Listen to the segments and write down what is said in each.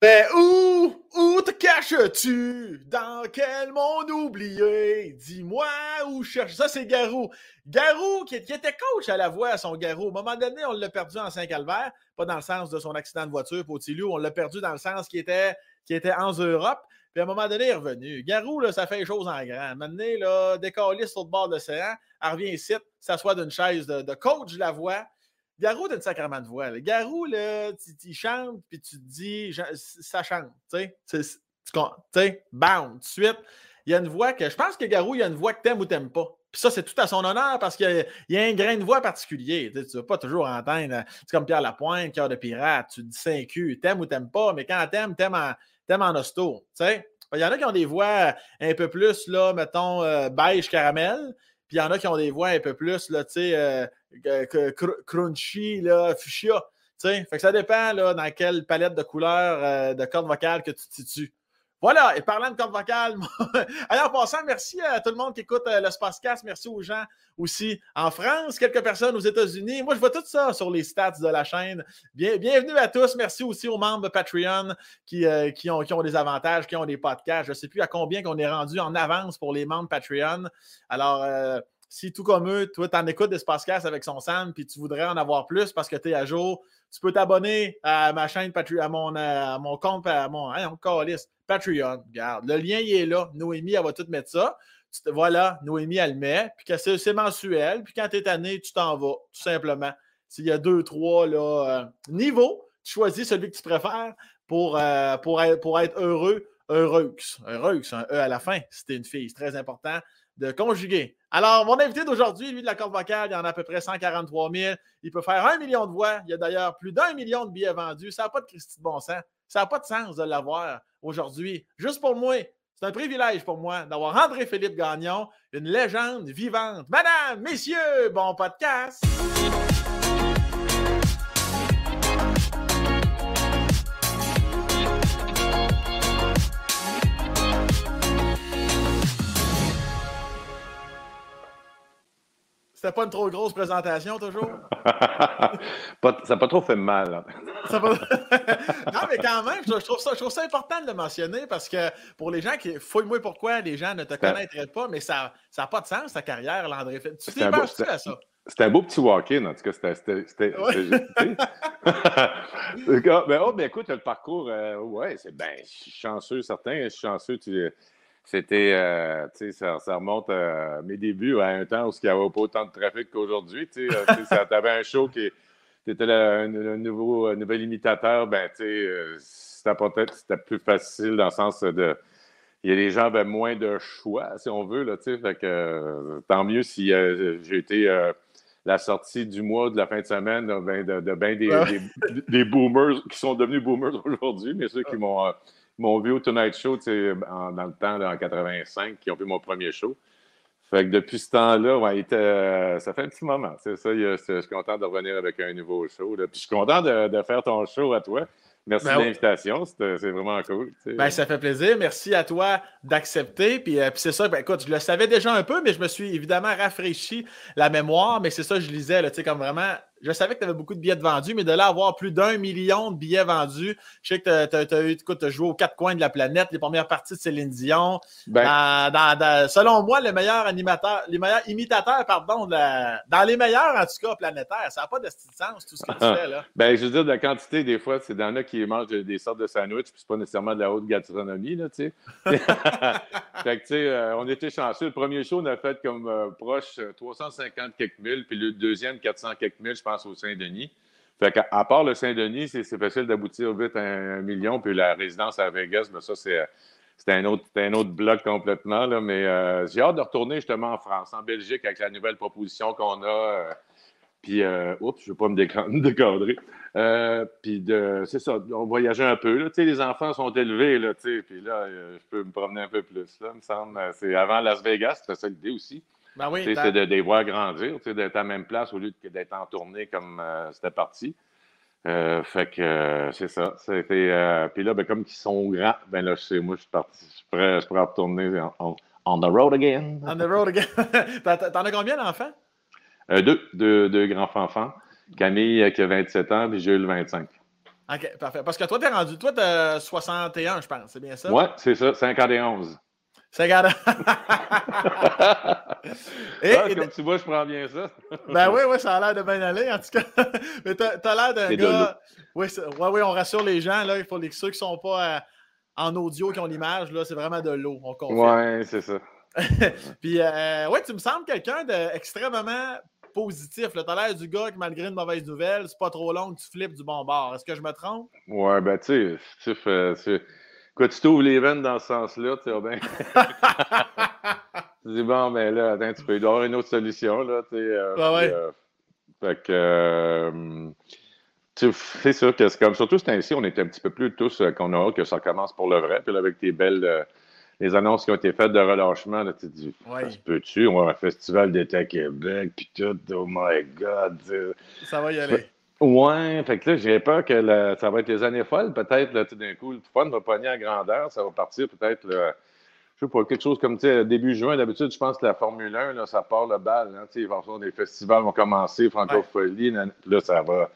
Mais où, te caches-tu? Dans quel monde oublié? Dis-moi où cherche. Ça, c'est Garou. Garou, qui, était coach à la voix à son Garou. Un moment donné, on l'a perdu en Saint-Calvaire, pas dans le sens de son accident de voiture pour Tilou, on l'a perdu dans le sens qui était, qui était en Europe. Puis à un moment donné, il est revenu. Garou, ça fait les choses en grand. Maintenant, là, décoller sur le bord de l'océan, elle revient ici, s'assoit d'une chaise de, coach la voix Garou a une sacrement de voix. Garou, là, tu, chantes, puis tu te dis, ça chante, tu sais. Tu sais, bam, tout de suite. Il y a une voix que, je pense que Garou, il y a une voix que t'aimes ou t'aimes pas. Puis ça, c'est tout à son honneur parce qu'il y, a un grain de voix particulier. Tu ne vas pas toujours entendre. C'est comme Pierre Lapointe, cœur de pirate, tu dis 5 Q, t'aimes ou t'aimes pas, mais quand t'aimes, t'aimes en, aimes en hosto. Il y en a qui ont des voix un peu plus, là, mettons, euh, beige caramel. Puis il y en a qui ont des voix un peu plus, là, tu sais, euh, crunchy, là, fuchsia. Fait que ça dépend là, dans quelle palette de couleurs euh, de cordes vocales que tu te situes. Voilà, et parlant de cordes vocales, alors en passant, merci à tout le monde qui écoute euh, le Spacecast. Merci aux gens aussi en France, quelques personnes aux États-Unis. Moi, je vois tout ça sur les stats de la chaîne. bienvenue à tous. Merci aussi aux membres Patreon qui, euh, qui, ont, qui ont des avantages, qui ont des podcasts. Je ne sais plus à combien qu'on est rendu en avance pour les membres Patreon. Alors, si tout comme eux, toi, tu en écoutes des podcasts avec son Sam, puis tu voudrais en avoir plus parce que tu es à jour, tu peux t'abonner à ma chaîne Patreon, à mon, mon compte, à mon, hein, Patreon. Regarde, le lien il est là. Noémie, elle va tout mettre ça. voilà, Noémie, elle le met. Puis c'est mensuel. Puis quand tu es année, tu t'en vas, tout simplement. S'il y a deux, trois là, euh, niveaux, tu choisis celui que tu préfères pour, euh, pour, être, pour être heureux. Heureux. Heureux, un E à la fin, si une fille. C'est très important de conjuguer. Alors, mon invité d'aujourd'hui, lui, de la corde vocale, il y en a à peu près 143 000. Il peut faire un million de voix. Il y a d'ailleurs plus d'un million de billets vendus. Ça n'a pas de Christy de bon sens. Ça n'a pas de sens de l'avoir aujourd'hui. Juste pour moi, c'est un privilège pour moi d'avoir André-Philippe Gagnon, une légende vivante. Madame, messieurs, bon podcast! C'était pas une trop grosse présentation, toujours? ça n'a pas trop fait mal. Hein. non, mais quand même, je, trouve ça, je trouve ça important de le mentionner parce que pour les gens qui. Fouille-moi pourquoi les gens ne te connaîtraient pas, mais ça n'a pas de sens, ta carrière, Landré. Tu t'es pas à ça? C'était un beau petit walk-in, en tout cas. C'était. ben, oh, ben écoute, le parcours, euh, ouais, c'est ben, chanceux, certain. Je suis chanceux. Tu, c'était, euh, tu sais, ça, remonte à mes débuts, à un temps où il n'y avait pas autant de trafic qu'aujourd'hui. Tu sais, euh, avais un show qui était un, nouveau, nouvel imitateur, ben, tu sais, euh, c'était plus facile dans le sens de. Il y a des gens avaient moins de choix, si on veut, là, tu sais. Fait que tant mieux si j'ai été la sortie du mois, de la fin de semaine, ben, de, de, ben des, des, boomers qui sont devenus boomers aujourd'hui, mais ceux qui m'ont m'ont vu au Tonight Show dans le temps, en 85, qui ont vu mon premier show. Fait que depuis ce temps-là, ouais, euh, ça fait un petit moment. C'est ça, je suis content de revenir avec un nouveau show. Puis je suis content de, faire ton show à toi. Merci ben de l'invitation, c'est vraiment cool. Ben, ça fait plaisir. Merci à toi d'accepter. Puis, euh, puis c'est ça, ben, écoute, je le savais déjà un peu, mais je me suis évidemment rafraîchi la mémoire. Mais c'est ça, je lisais, là, comme vraiment je savais que tu avais beaucoup de billets de vendus, mais de là avoir plus d'un million de billets vendus, je sais que tu as, joué aux quatre coins de la planète, les premières parties de Céline Dion. Ben. selon moi, les meilleurs animateurs, les meilleurs imitateurs, pardon, dans les meilleurs, en tout cas, planétaires. Ça n'a pas de sens, tout ce que tu fais, là. Ben, je veux dire, la quantité, des fois, c'est dans là qui mangent des sortes de sandwichs, puis c'est pas nécessairement de la haute gastronomie, là, tu sais. fait que, tu sais, euh, on était chanceux. Le premier show, on a fait comme euh, proche 350 euh, quelques mille, puis le deuxième, 400 quelques mille, je au Saint-Denis. Fait à part le Saint-Denis, c'est facile d'aboutir vite à un, million. Puis la résidence à Vegas, ben ça, c'est un autre, un autre bloc complètement. Là, mais euh, j'ai hâte de retourner justement en France, en Belgique, avec la nouvelle proposition qu'on a. Euh, puis, euh, oups, je ne vais pas me décadrer. puis, c'est ça, on voyageait un peu. Là. Les enfants sont élevés, là, puis là, je peux me promener un peu plus. Là, me semble. C'est avant Las Vegas, c'était ça l'idée aussi. Ben oui, c'est de, les voir grandir, d'être à la même place au lieu d'être en tournée comme euh, c'était parti. Euh, fait que euh, c'est ça. C'était, puis là, ben, comme ils sont grands, ben là, sais, moi, je suis parti, je suis prêt, à retourner on, the road again. On the road again. T'en as combien d'enfants? deux, deux, deux grands enfants. Camille qui a 27 ans, puis Jules 25. OK, parfait. Parce que toi, t'es rendu, toi, t'as 61, je pense, c'est bien ça? Ouais, c'est ça, 51. 51. et, ah, comme tu vois, je prends bien ça. ben oui, oui, ça a l'air de bien aller, en tout cas. Mais t'as as, l'air d'un gars. Oui, oui, on rassure les gens, là. Il faut les ceux qui ne sont pas euh, en audio, qui ont l'image, là, c'est vraiment de l'eau. On confirme. Oui, c'est ça. Puis, euh, ouais, tu me sembles quelqu'un d'extrêmement positif. Tu as l'air du gars qui, malgré une mauvaise nouvelle, c'est pas trop long tu flippes du bon bord. Est-ce que je me trompe? Ouais, ben, tu sais, tu Quand tu t'ouvres les veines dans ce sens-là, tu sais, bien. tu dis, bon, ben là, attends, tu peux y avoir une autre solution, là, tu sais. Euh, ouais. Euh, fait que. Euh, c'est sûr que c'est comme, surtout c'est ainsi, on était un petit peu plus tous qu'on a que ça commence pour le vrai. Puis là, avec tes belles les annonces qui ont été faites de relâchement, là, tu te dis, ça se peut-tu? On va un festival d'été à Québec, puis tout, oh my God. Ça va y aller. Ouais, fait que là, j'ai peur que ça va être les années folles, peut-être, tout d'un coup, le fun va pogner à grandeur, ça va partir peut-être, je sais pas, quelque chose comme, tu sais, début juin, d'habitude, je pense que la Formule 1, là, ça part le bal, hein, tu sais, il des festivals vont commencer, francophonie, là, ça va.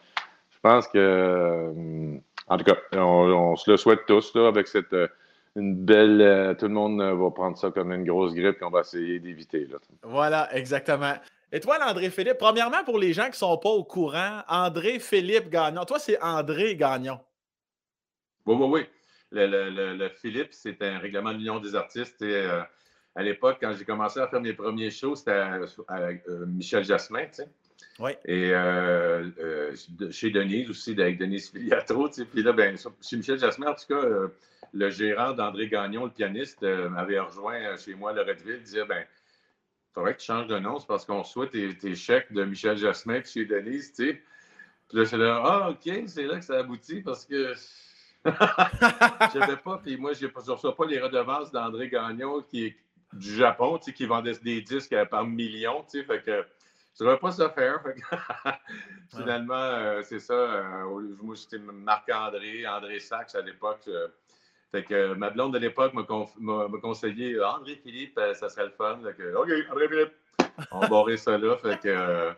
Je pense que, euh, en tout cas, on, se le souhaite tous, là, avec cette euh, une belle. Euh, tout le monde euh, va prendre ça comme une grosse grippe qu'on va essayer d'éviter. Voilà, exactement. Et toi, André-Philippe, premièrement, pour les gens qui ne sont pas au courant, André-Philippe Gagnon. Toi, c'est André Gagnon. Oui, oui, oui. Le, Philippe, c'est un règlement de l'Union des artistes. Et, euh, à l'époque, quand j'ai commencé à faire mes premiers shows, c'était avec Michel Jasmin, tu sais. Oui. Et chez Denise aussi, avec Denise Filiatro. Puis là, ben, chez Michel Jasmin, en tout cas, le gérant d'André Gagnon, le pianiste, euh, m'avait rejoint euh, chez moi à Loretteville, disait ben, faudrait que tu changes de nom, c'est parce qu'on souhaite tes, chèques de Michel Jasmin puis chez Denise, tu sais. Puis là, suis là, ah, OK, c'est là que ça aboutit parce que je savais pas, puis moi, je ne reçois pas les redevances d'André Gagnon qui est du Japon, qui vendait des disques par millions, fait que je ne pas ça faire. Finalement, c'est ça. moi, c'était Marc-André, André Sachs à l'époque. Fait que euh, ma blonde de l'époque m'a conseillé euh, André Philippe, euh, ça serait le fun. que, OK, André Philippe. On barrait ça là. Fait que,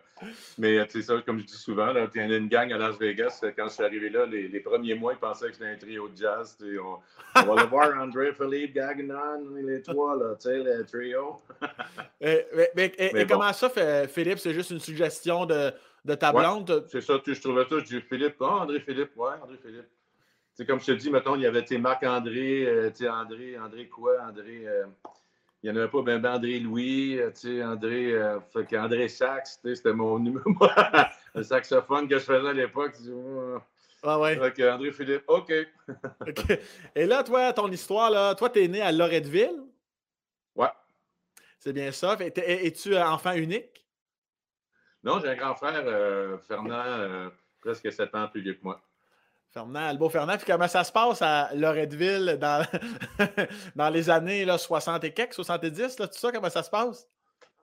mais tu sais, ça, comme je dis souvent, il y a une gang à Las Vegas. Quand je suis arrivé là, les, premiers mois, ils pensaient que c'était un trio de jazz. On, on, va le voir, André Philippe, Gagnon, les trois, là, tu sais, le trio. et, mais, et, comment ça, Philippe, c'est juste une suggestion de, de ta blonde? c'est ça, je trouvais ça. Je dis Philippe, oh, André Philippe, ouais, André Philippe comme je te dis, mettons, il y avait Marc-André, euh, André, André quoi, André. Euh, il n'y en avait pas, ben, ben André Louis, euh, André, euh, fait André Sax, c'était mon numéro, le saxophone que je faisais à l'époque. Ah ouais. André Philippe, OK. OK. Et là, toi, ton histoire, là, toi, tu es né à Loretteville? Ouais. C'est bien ça. Es-tu enfant unique? Non, j'ai un grand frère, Fernand, presque 7 ans plus vieux que moi. Fernand, Albo Fernand. Puis comment ça se passe à Loretteville dans, dans les années là, 60 et quelques, 70, là, tout ça, comment ça se passe?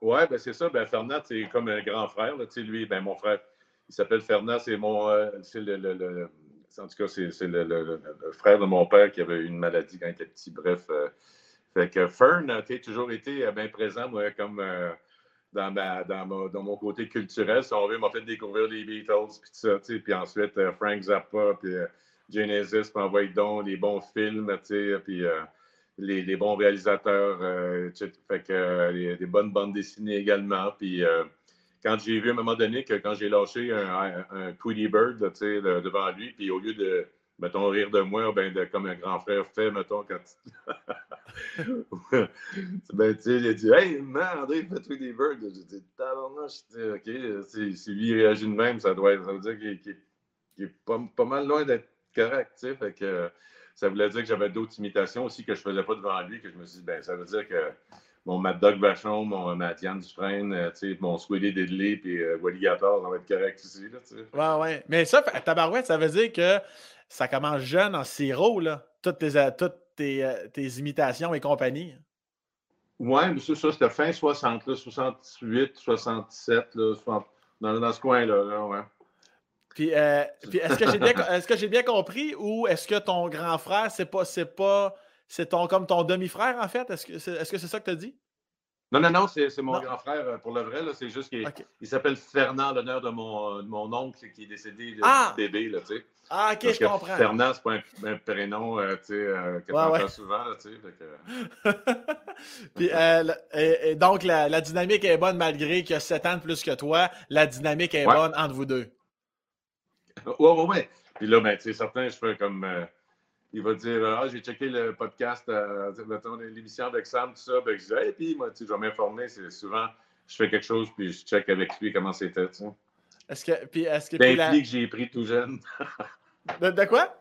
Oui, ben c'est ça. Ben, Fernand, c'est comme un grand frère. Là, lui, ben, mon frère, il s'appelle Fernand, c'est mon. Euh, c'est le, le, en tout cas, c'est le, frère de mon père qui avait une maladie quand il était petit. Bref. Euh, fait que Fern a toujours été euh, bien présent, moi, comme dans, dans, mon, côté culturel. Si on veut, m'a fait découvrir les Beatles, puis ça, puis ensuite euh, Frank Zappa, puis euh, Genesis, puis donc les bons films, puis euh, les, les, bons réalisateurs, fait que des bonnes bandes dessinées également, puis quand j'ai vu à un moment donné que quand j'ai lâché un, un, Tweety Bird devant lui, puis au lieu de mettons, rire de moi, ben, de, comme un grand frère fait, mettons, quand ben, tu sais, il a dit Hey, man, André, fais-toi des birds. J'ai dit je OK, si lui réagit de même, ça doit ça veut dire qu'il est pas, pas, mal loin d'être correct, tu sais. Fait que ça voulait dire que j'avais d'autres imitations aussi que je faisais pas devant lui, que je me suis dit, ben, ça veut dire que mon Mad Dog Vachon, mon Mathiane Dufresne, euh, mon Squiddy Diddley, puis euh, Walligator, ça va être correct aussi. Là, ouais, ouais. Mais ça, tabarouette, ça veut dire que ça commence jeune en sirop, là, toutes tes, euh, toutes tes, euh, tes imitations et compagnie. Oui, mais ça, c'était fin 60, là, 68, 67, là, dans, dans, ce coin-là. ouais. Puis, euh, puis est-ce que j'ai bien, j'ai bien compris ou est-ce que ton grand frère, c'est pas, c'est pas, c'est ton, comme ton demi-frère, en fait? Est-ce que c'est, est-ce que c'est ça que tu as dit? Non, non, non, c'est mon grand frère euh, pour le vrai. C'est juste qu'il il s'appelle Fernand, l'honneur de mon, de mon oncle qui est décédé de ah! bébé. Là, ah, ok, je comprends. Fernand, c'est pas un, prénom euh, euh, que tu entends souvent. Là, que... Puis, et, donc, la, la, dynamique est bonne malgré qu'il y a 7 ans de plus que toi. La dynamique est bonne entre vous deux. Oui, oui, oui. Puis là, ben, certains, je fais comme il va dire Ah, j'ai checké le podcast, euh, l'émission avec Sam, tout ça. Ben, je dis, hey, puis moi, je vais m'informer. C'est souvent, je fais quelque chose, puis je check avec lui comment c'était. Est-ce que. Puis, est-ce que. Que j'ai pris tout jeune. de quoi?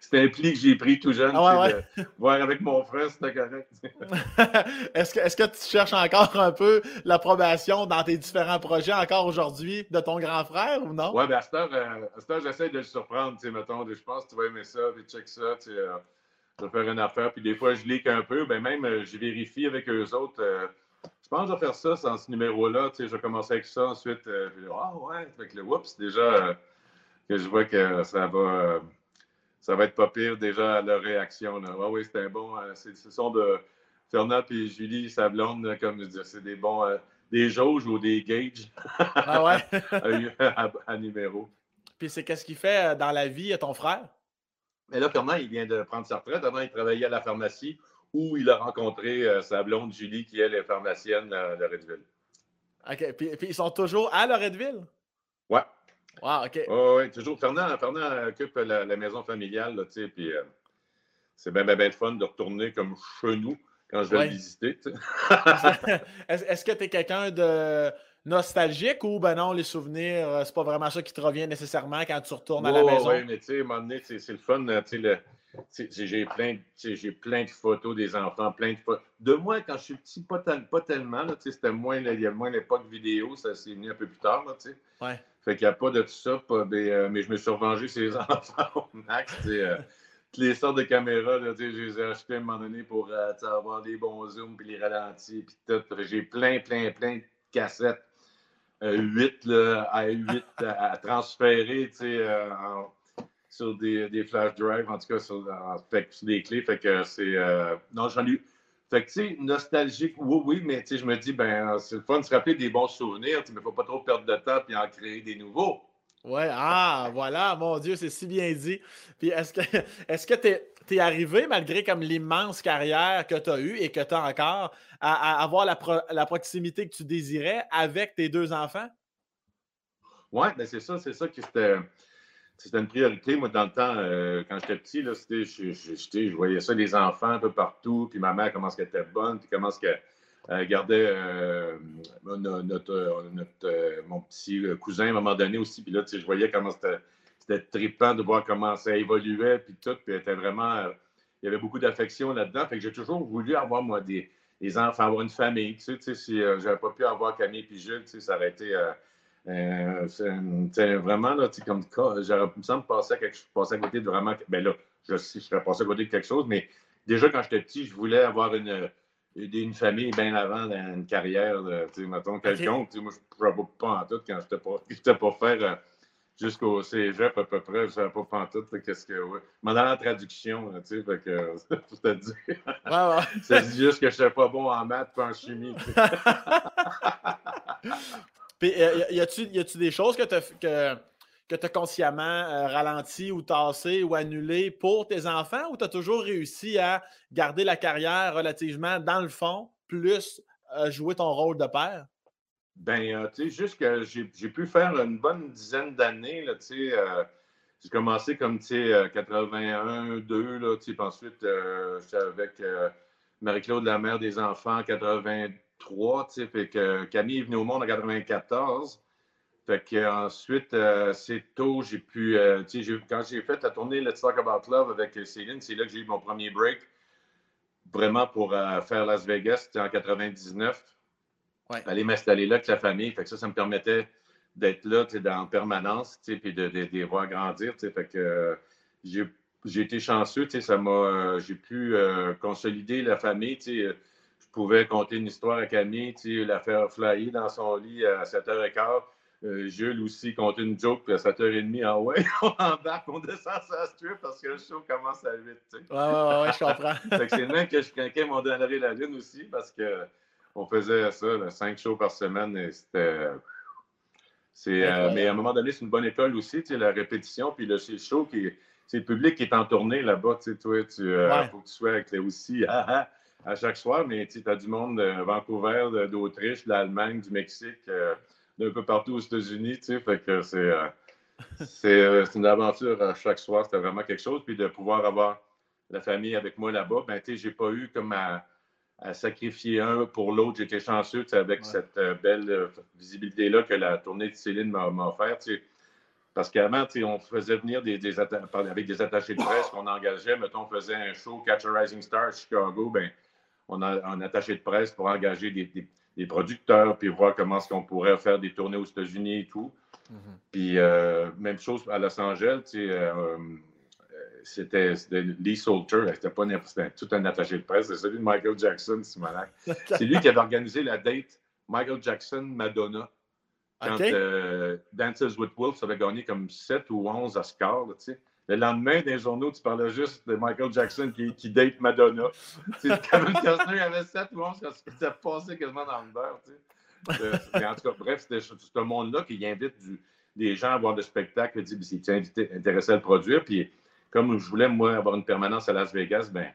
C'était un pli que j'ai pris tout jeune. Ah voir avec mon frère, c'était correct. est-ce, que, est-ce que tu cherches encore un peu l'approbation dans tes différents projets encore aujourd'hui de ton grand frère ou non? Oui, bien à cette heure, euh, j'essaie de le surprendre. Mettons, je pense que tu vas aimer ça, puis check ça. Tu euh, je vais faire une affaire. Puis des fois, je lis un peu. Ben même, euh, je vérifie avec eux autres. je pense que je vais faire ça sans ce numéro-là. Je vais commencer avec ça. Ensuite, je vais Ah ouais, fait que le oups, déjà que je vois que ça va ça va être pas pire déjà à leur réaction. Là. oui, c'était un bon. Euh, ce sont de Fernand et Julie Sablonde, comme je disais, c'est des bons. Euh, des jauges ou des gauges ah ouais? à, numéro. Puis c'est qu'est-ce qu'il fait euh, dans la vie à ton frère? Mais là, Fernand, il vient de prendre sa retraite. Avant, il travaillait à la pharmacie où il a rencontré sa blonde Julie, qui elle est pharmacienne à Loretteville. OK. Puis, puis, ils sont toujours à Loretteville? Ouais. Wow, OK. oui, toujours. Fernand, Fernand occupe la, maison familiale, tu sais, puis euh, c'est bien, bien, bien fun de retourner comme chez nous quand je vais le visiter. Est-ce que tu es quelqu'un de nostalgique ou ben non, les souvenirs, euh, c'est pas vraiment ça qui te revient nécessairement quand tu retournes à la maison? Oui, mais tu sais, à un moment donné, c'est le fun, tu sais, j'ai plein, plein de photos des enfants, plein de photos. De moi, quand je suis petit, pas, pas tellement, c'était moins, il y a moins l'époque vidéo, ça s'est venu un peu plus tard, tu sais. Ouais. Fait qu'il n'y a pas de tout ça. Euh, mais, je me suis revengé sur les enfants au max. Euh, toutes les sortes de caméras, là, je les ai achetées à un moment donné pour euh, avoir des bons zooms puis les ralentis. Puis tout. J'ai plein, plein, plein de cassettes. 8 là, à 8 à, transférer sur des, des, flash drives, en tout cas sur, des clés. Fait que c'est. non, j'en ai fait que, tu sais, nostalgique, oui, oui, mais tu sais, je me dis, ben, c'est le fun de se rappeler des bons souvenirs, mais il ne faut pas trop perdre de temps et en créer des nouveaux. Oui, ah, voilà, mon Dieu, c'est si bien dit. Puis est-ce que est-ce que tu es, arrivé, malgré comme l'immense carrière que tu as eue et que tu as encore, à, avoir la, la, proximité que tu désirais avec tes deux enfants? Oui, ben c'est ça, c'est ça qui c'était c'était une priorité. Moi, dans le temps, euh, quand j'étais petit, là, je, je, voyais ça, les enfants un peu partout, puis ma mère, comment est-ce qu'elle était bonne, puis comment est-ce qu'elle gardait euh, notre, notre, mon petit cousin à un moment donné aussi. Puis là, je voyais comment c'était trippant de voir comment ça évoluait, puis tout. Puis était vraiment. Euh, il y avait beaucoup d'affection là-dedans. Fait que j'ai toujours voulu avoir, moi, des, enfants, avoir une famille. Tu sais, si j'avais pas pu avoir Camille et Jules, ça aurait été euh, c'est vraiment, là, comme j'aurais, me semble, passer à, quelque, passer à côté de vraiment. Ben là, je sais, je serais passé à côté de quelque chose, mais déjà, quand j'étais petit, je voulais avoir une, une famille bien avant une carrière, tu sais, mettons, quelconque. Moi, je ne pas en tout quand j'étais pas, pas faire euh, jusqu'au cégep à peu près, je ne savais pas en tout qu'est-ce que. Ouais. Mais dans la traduction, tu sais, fait que, je te dis. C'est juste que je n'étais pas bon en maths pas en chimie. Puis, euh, y a-tu des choses que tu as, consciemment euh, ralenti ou tassé ou annulé pour tes enfants ou tu as toujours réussi à garder la carrière relativement dans le fond, plus euh, jouer ton rôle de père? Ben, tu sais, juste que j'ai pu faire une bonne dizaine d'années, tu sais. j'ai commencé comme, tu sais, 81, 2, là, tu sais, ensuite, j'étais avec Marie-Claude, la mère des enfants, 82 3, tu sais, fait que Camille est venue au monde en 94. Fait que ensuite, euh, c'est tôt, j'ai pu, euh, tu sais, quand j'ai fait la tournée Let's Talk About Love avec Céline, c'est là que j'ai eu mon premier break, vraiment pour euh, faire Las Vegas, c'était en 99. Ouais. Aller m'installer là avec la famille, fait que ça, ça me permettait d'être là, tu sais, en permanence, tu sais, puis de, les voir grandir, tu sais, fait que j'ai été chanceux, tu sais, ça m'a, j'ai pu consolider la famille, tu sais, pouvait compter une histoire à Camille, la faire flyer dans son lit à 7h15. Euh, Jules aussi compter une joke à 7h30 en ouais, on embarque, on descend sa strip parce que le show commence à 8. Oui, Ouais, ouais, je comprends. c'est même que je quelqu'un m'en donnerait la lune aussi parce que on faisait ça, cinq shows par semaine, et c'était. C'est, euh, mais à un moment donné, c'est une bonne école aussi, tu sais, la répétition, puis le show qui c'est le public qui est en tournée là-bas, tu sais, toi, tu euh, faut que tu sois avec les aussi ah, ah, à chaque soir, mais tu as du monde de Vancouver, d'Autriche, de l'Allemagne, du Mexique, d'un peu partout aux États-Unis, tu sais, fait que c'est, c'est, une aventure à chaque soir, c'était vraiment quelque chose, puis de pouvoir avoir la famille avec moi là-bas, ben, tu sais, j'ai pas eu comme à à sacrifier un pour l'autre. J'étais chanceux avec cette euh, belle euh, visibilité-là que la tournée de Céline m'a offert. Parce qu'avant, on faisait venir des, avec des attachés de presse qu'on engageait. Mettons, on faisait un show Catch a Rising Star à Chicago. Ben, on a un attaché de presse pour engager des, producteurs, puis voir comment est-ce qu'on pourrait faire des tournées aux États-Unis et tout. Mm-hmm. Puis euh, même chose à Los Angeles c'était Lee Salter. C'était pas c'était tout un attaché de presse. C'est celui de Michael Jackson, C'est lui qui avait organisé la date Michael Jackson-Madonna. Quand euh, Dances with Wolves avait gagné comme 7 ou 11 Oscars. Le lendemain, dans les journaux, tu parlais juste de Michael Jackson qui, qui date Madonna. Kevin Costner avait 7 ou 11 qui s'est passé quasiment dans le beurre. Euh, en tout cas, bref, c'était ce monde-là qui invite des gens à voir le spectacle, dit s'il est intéressé à le produire. Puis comme je voulais, moi, avoir une permanence à Las Vegas, ben,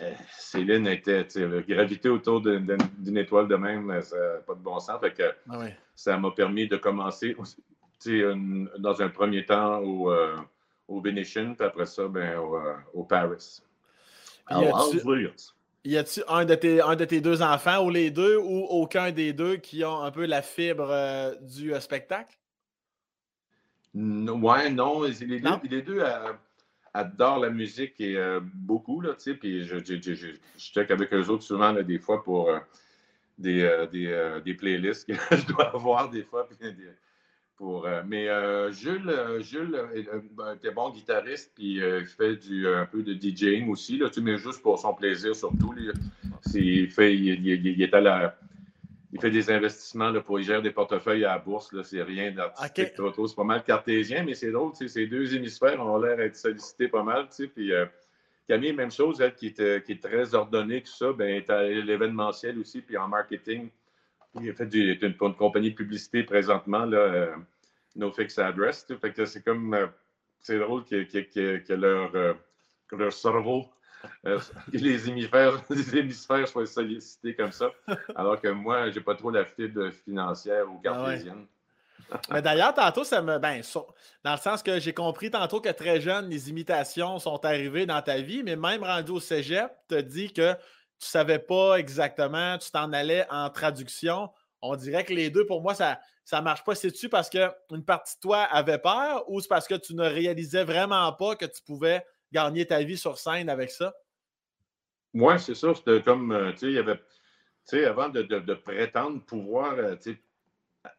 euh, Céline était gravité autour d'une étoile de même, ça n'a pas de bon sens. Fait que ah Ça m'a permis de commencer dans un premier temps au, euh, au Venetian, puis après ça, ben, au, euh, au Paris. Y a-tu un, de tes, un de tes deux enfants ou les deux ou aucun des deux qui ont un peu la fibre du spectacle? Ouais, non. Les deux, les deux euh, adorent la musique et euh, beaucoup, là, tu sais. Puis je, je, je, je, check avec eux autres souvent, des fois, pour euh, des, des, des, playlists que je dois avoir des fois. Pour, mais Jules, Jules ben, était bon guitariste, puis il fait du, un peu de DJing aussi, là, tu mais juste pour son plaisir surtout. il, fait, il, il, est à la il fait des investissements là, pour il gère des portefeuilles à la bourse. C'est rien d'artistique C'est pas mal cartésien, mais c'est drôle. Ces deux hémisphères ont l'air d'être sollicités pas mal. Puis, euh, Camille, même chose, elle qui est, qui est très ordonnée, tout ça, ben, est à l'événementiel aussi, puis en marketing. Il a fait du, une, une, compagnie de publicité présentement, là, euh, No Fix Address. Fait que c'est comme. Euh, c'est drôle que, que, que leur, leur cerveau euh, les hémisphères, les hémisphères soient sollicités comme ça, alors que moi, j'ai pas trop la fibre financière ou ah cartésienne. Mais d'ailleurs, tantôt, ça me. Ben, dans le sens que j'ai compris tantôt que très jeune, les imitations sont arrivées dans ta vie, mais même rendu au cégep, tu as dit que tu savais pas exactement, tu t'en allais en traduction. On dirait que les deux, pour moi, ça ne marche pas. C'est-tu parce qu'une partie de toi avait peur ou c'est parce que tu ne réalisais vraiment pas que tu pouvais gagner ta vie sur scène avec ça? Moi, c'est ça. C'était comme, euh, tu sais, il y avait, tu sais, avant de, prétendre pouvoir, euh,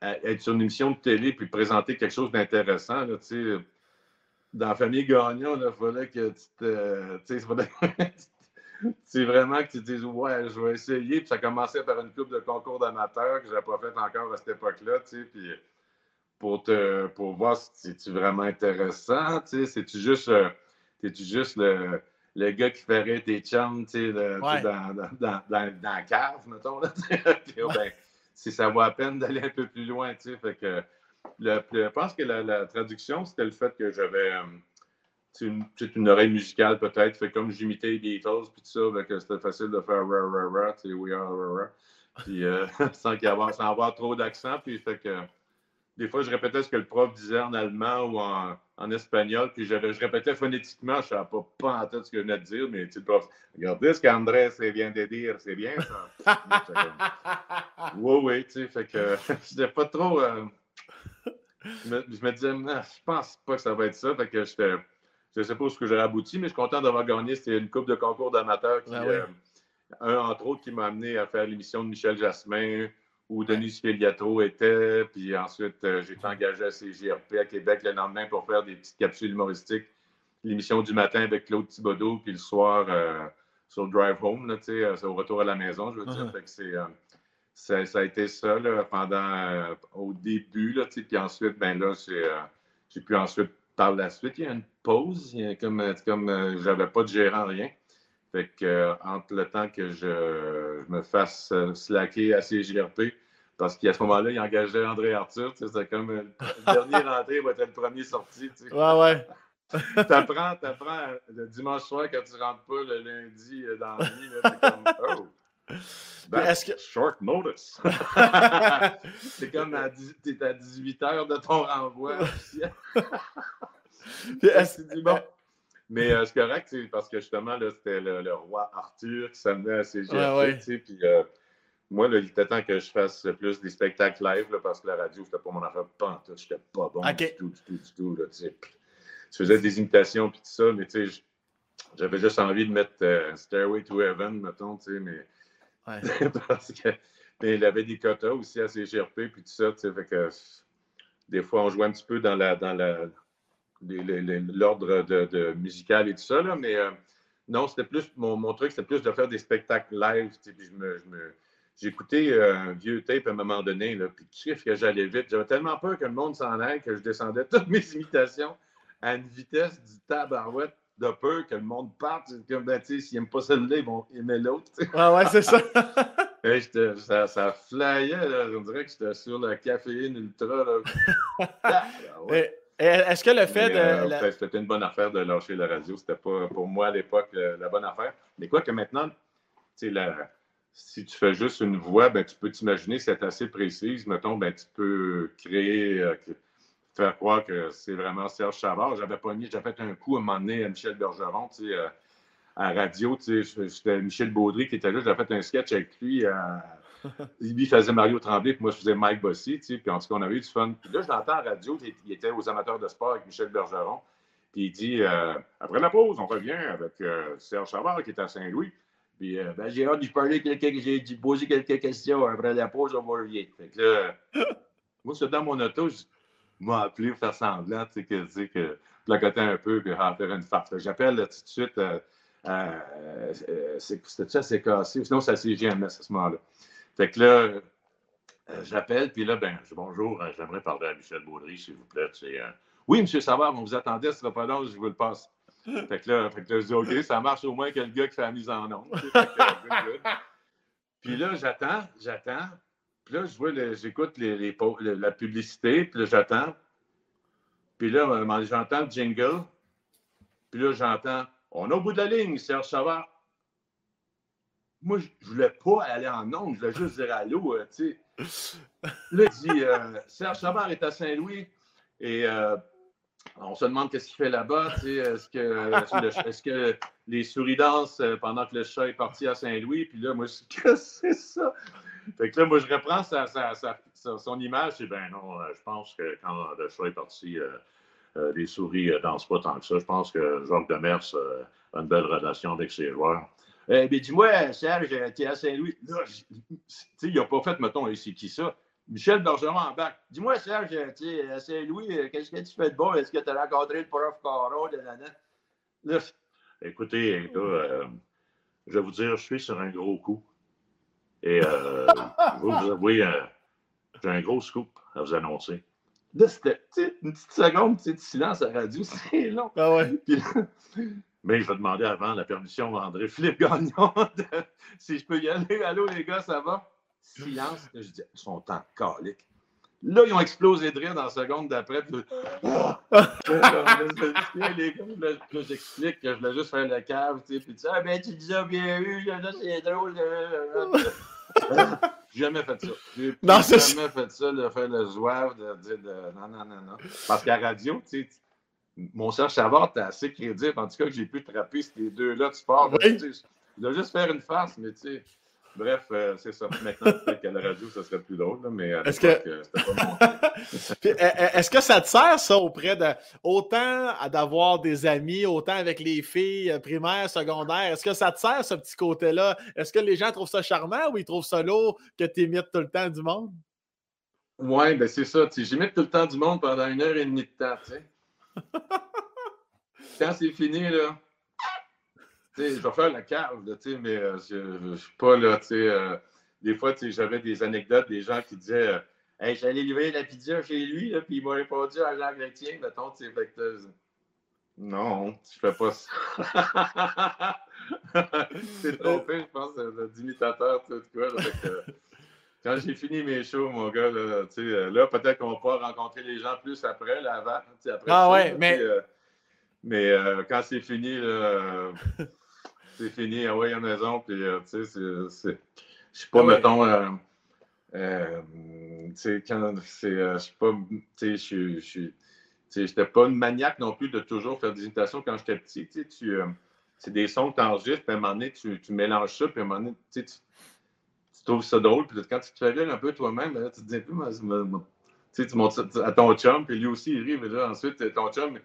être sur une émission de télé puis présenter quelque chose d'intéressant, tu sais, dans la famille Gagnon, il fallait que tu te, c'est vraiment que tu te dises, ouais, je vais essayer. Puis ça commençait par une coupe de concours d'amateurs que je n'avais pas fait encore à cette époque-là, tu sais, puis pour, te, pour voir si c'est vraiment intéressant, tu sais, c'est-tu juste... Euh, T'es-tu juste le, le, gars qui ferait tes chums dans, dans, dans, dans, la cave, mettons? Là, ben, si ça vaut la peine d'aller un peu plus loin. Fait que, le, je pense que la, traduction, c'était le fait que j'avais euh, une, une, oreille musicale peut-être. Fait comme j'imitais les Beatles, puis tout ça, que c'était facile de faire ra, ra, ra, we are, ra, ra. Puis euh, sans, avoir, sans avoir trop d'accent. Puis fait que des fois, je répétais ce que le prof disait en allemand ou en, espagnol, puis je, je, répétais phonétiquement, je ne pas, pas en ce que je venais de dire, mais tu le prof, regardez ce qu'Andrés vient de dire, c'est bien ça. oui, oui, tu sais, fait que je pas trop. Euh, je, me, disais, je pense pas que ça va être ça, fait que je ne sais pas où ce que j'aurais abouti, mais je suis content d'avoir gagné. C'était une coupe de concours d'amateurs qui, ah euh, un entre autres, qui m'a amené à faire l'émission de Michel Jasmin, où Denis Filiatro était. Puis ensuite, euh, j'ai été engagé à CGRP à Québec le lendemain pour faire des petites capsules humoristiques. L'émission du matin avec Claude Thibodeau, puis le soir euh, sur le Drive Home, là, au retour à la maison, je veux dire. Uh-huh. c'est, ça, a été ça là, pendant au début. Là, puis ensuite, ben là, j'ai, pu ensuite, par la suite, il y a une pause. comme, comme j'avais pas de gérant, rien. Fait que euh, entre le temps que je, me fasse euh, slacker à CGRP, parce qu'à ce moment-là, il engageait André Arthur, c'était comme euh, le dernier rentré va être le premier sorti. Ouais, ouais. t'apprends, t'apprends le dimanche soir quand tu rentres pas le lundi dans la nuit, c'est comme Oh! Que... Short notice. c'est comme à, es à 18 heures de ton renvoi. bon. Mais euh, c'est correct, c'est parce que justement, c'était le, roi Arthur qui s'amenait à ses GFC. Puis euh, moi, là, il était temps que je fasse plus des spectacles live parce que la radio, c'était pas mon affaire. En J'étais pas bon du tout, du tout, du tout. Là, je faisais des imitations puis tout ça, mais tu sais, j'avais juste envie de mettre euh, Stairway to Heaven, mettons, tu parce que. Mais il avait des quotas aussi à CGRP puis tout ça, fait que des fois, on jouait un petit peu dans la, dans la, l'ordre de, musical et tout ça, là, mais euh, non, c'était plus, mon, truc, c'était plus de faire des spectacles live. Écouté euh, un vieux tape à un moment donné, là, puis chiffre que j'allais vite. J'avais tellement peur que le monde s'en aille que je descendais toutes mes imitations à une vitesse du tabarouette de peur que le monde parte. Comme, ben, s'ils n'aiment pas celle-là, ils vont aimer l'autre. Ah ouais, c'est ça. ça, ça flyait, là. on dirait que j'étais sur la caféine ultra. Là. Ah, ouais. Est-ce que le fait de. Euh, c'était une bonne affaire de lâcher la radio. C'était pas, pour moi, à l'époque, la bonne affaire. Mais quoi que maintenant, la, si tu fais juste une voix, ben, tu peux t'imaginer que c'est assez précise. Mettons, ben, tu peux créer, euh, faire croire que c'est vraiment Serge Chavard. J'avais pas mis, j'avais fait un coup à un moment donné à Michel Bergeron, tu sais, euh, à la radio. C'était Michel Baudry qui était là. J'avais fait un sketch avec lui à lui faisait Mario Tremblay, puis moi, je faisais Mike Bossy, tu sais, puis en tout cas, on avait eu du fun. Puis là, je l'entends à la radio, il était aux amateurs de sport avec Michel Bergeron, puis il dit euh, Après la pause, on revient avec euh, Serge Savard qui est à Saint-Louis. Puis euh, ben, j'ai hâte de parler, j'ai posé quelques questions. Après la pause, on va revenir. Fait que là, moi, c'est dans mon auto, je m'a appelé pour faire semblant, tu sais, que, tu sais, que placoter un peu, puis faire une farce. J'appelle tout de suite. c'était ça, c'est cassé. Sinon, c'est CGMS à ce moment-là. Fait que là, euh, j'appelle, puis là, ben, bonjour, euh, j'aimerais parler à Michel Baudry, s'il vous plaît. Euh, oui, M. Savard, on vous attendait, ce sera pas long, je vous le passe. Fait que là, fait que je dis, OK, ça marche au moins que le gars qui fait la mise en nom. puis là, j'attends, j'attends. Puis là, je vois, j'écoute les, la publicité, puis là, j'attends. Puis là, j'entends le jingle. Puis là, j'entends, on est au bout de la ligne, Serge Savard moi, je voulais pas aller en nombre, je voulais juste dire allô, euh, tu sais. Là, il dit euh, Serge Savard est à Saint-Louis et euh, on se demande qu'est-ce qu'il fait là-bas, tu sais. Est-ce que, est que les souris dansent pendant que le chat est parti à Saint-Louis? Puis là, moi, je dis Qu'est-ce que c'est ça? Fait que là, moi, je reprends son image et ben non, je pense que quand le chat est parti, les souris ne dansent pas tant que ça. Je pense que Jacques Demers a une belle relation avec ses joueurs. Euh, ben, dis-moi, Serge, tu es à Saint-Louis. Là, il n'a pas fait, mettons, c'est qui ça? Michel Bergeron en bac. Dis-moi, Serge, tu es à Saint-Louis, euh, qu'est-ce que tu fais de bon? Est-ce que tu as rencontré le prof Caron? Là, écoutez, euh, je vais vous dire, je suis sur un gros coup. Et euh, vous, oui, j'ai un gros scoop à vous annoncer. Là, c'était une petite seconde de silence à la radio, c'est long. Ah ouais. Mais je vais demander avant la permission à André Philippe Gagnon si je peux y aller. Allô, les gars, ça va? Silence. je dis, ils sont en calique. Là, ils ont explosé de rire dans la seconde d'après. Puis... j'explique que je voulais juste faire le cave. Tu sais, puis tu ah, ben, tu dis, ah, bien eu, c'est drôle. J'ai jamais fait ça. J'ai jamais fait ça, de faire le zouave, de dire non, non, non, non. Parce qu'à radio, tu sais, mon Serge Savard, t'es assez crédible. En tout cas, que j'ai pu trapper ces deux-là de sport. Oui. Il doit juste faire une face, mais tu sais. Bref, euh, c'est ça. Maintenant, peut-être qu'à la radio, ça serait plus drôle, mais est-ce que... Euh, euh, Est-ce que ça te sert, ça, auprès de. Autant d'avoir des amis, autant avec les filles primaires, secondaires, est-ce que ça te sert, ce petit côté-là? Est-ce que les gens trouvent ça charmant ou ils trouvent ça lourd que tu imites tout le temps du monde? Oui, ben c'est ça. J'imite tout le temps du monde pendant une heure et demie de temps, tu sais. Quand c'est fini, là, je vais faire la cave, mais euh, je ne suis pas là. Euh, des fois, j'avais des anecdotes des gens qui disaient euh, hey, J'allais livrer la pizza chez lui, puis il m'a répondu à Jean Chrétien, mettons, fait que, Non, je fais pas ça. c'est trompé, je pense, d'imitateur, tout quoi. quand j'ai fini mes shows, mon gars, là, là peut-être qu'on va rencontrer les gens plus après, là, avant. Après ah ouais, mais. mais euh, quand c'est fini, c'est fini, ah ouais, à la maison, puis tu sais, c'est. Je suis pas, ah mettons. Euh, tu sais, quand c'est. je suis pas. Tu sais, je n'étais pas une maniaque non plus de toujours faire des imitations quand j'étais petit. Tu, euh, c'est des sons que tu enregistres, puis à un moment donné, tu, tu mélanges ça, puis à un moment donné, tu, tu trouves ça drôle. Puis quand tu te fais rire un peu toi-même, ben tu te dis un peu, tu montres à ton chum, puis lui aussi, il rit. Mais là, ensuite, ton chum,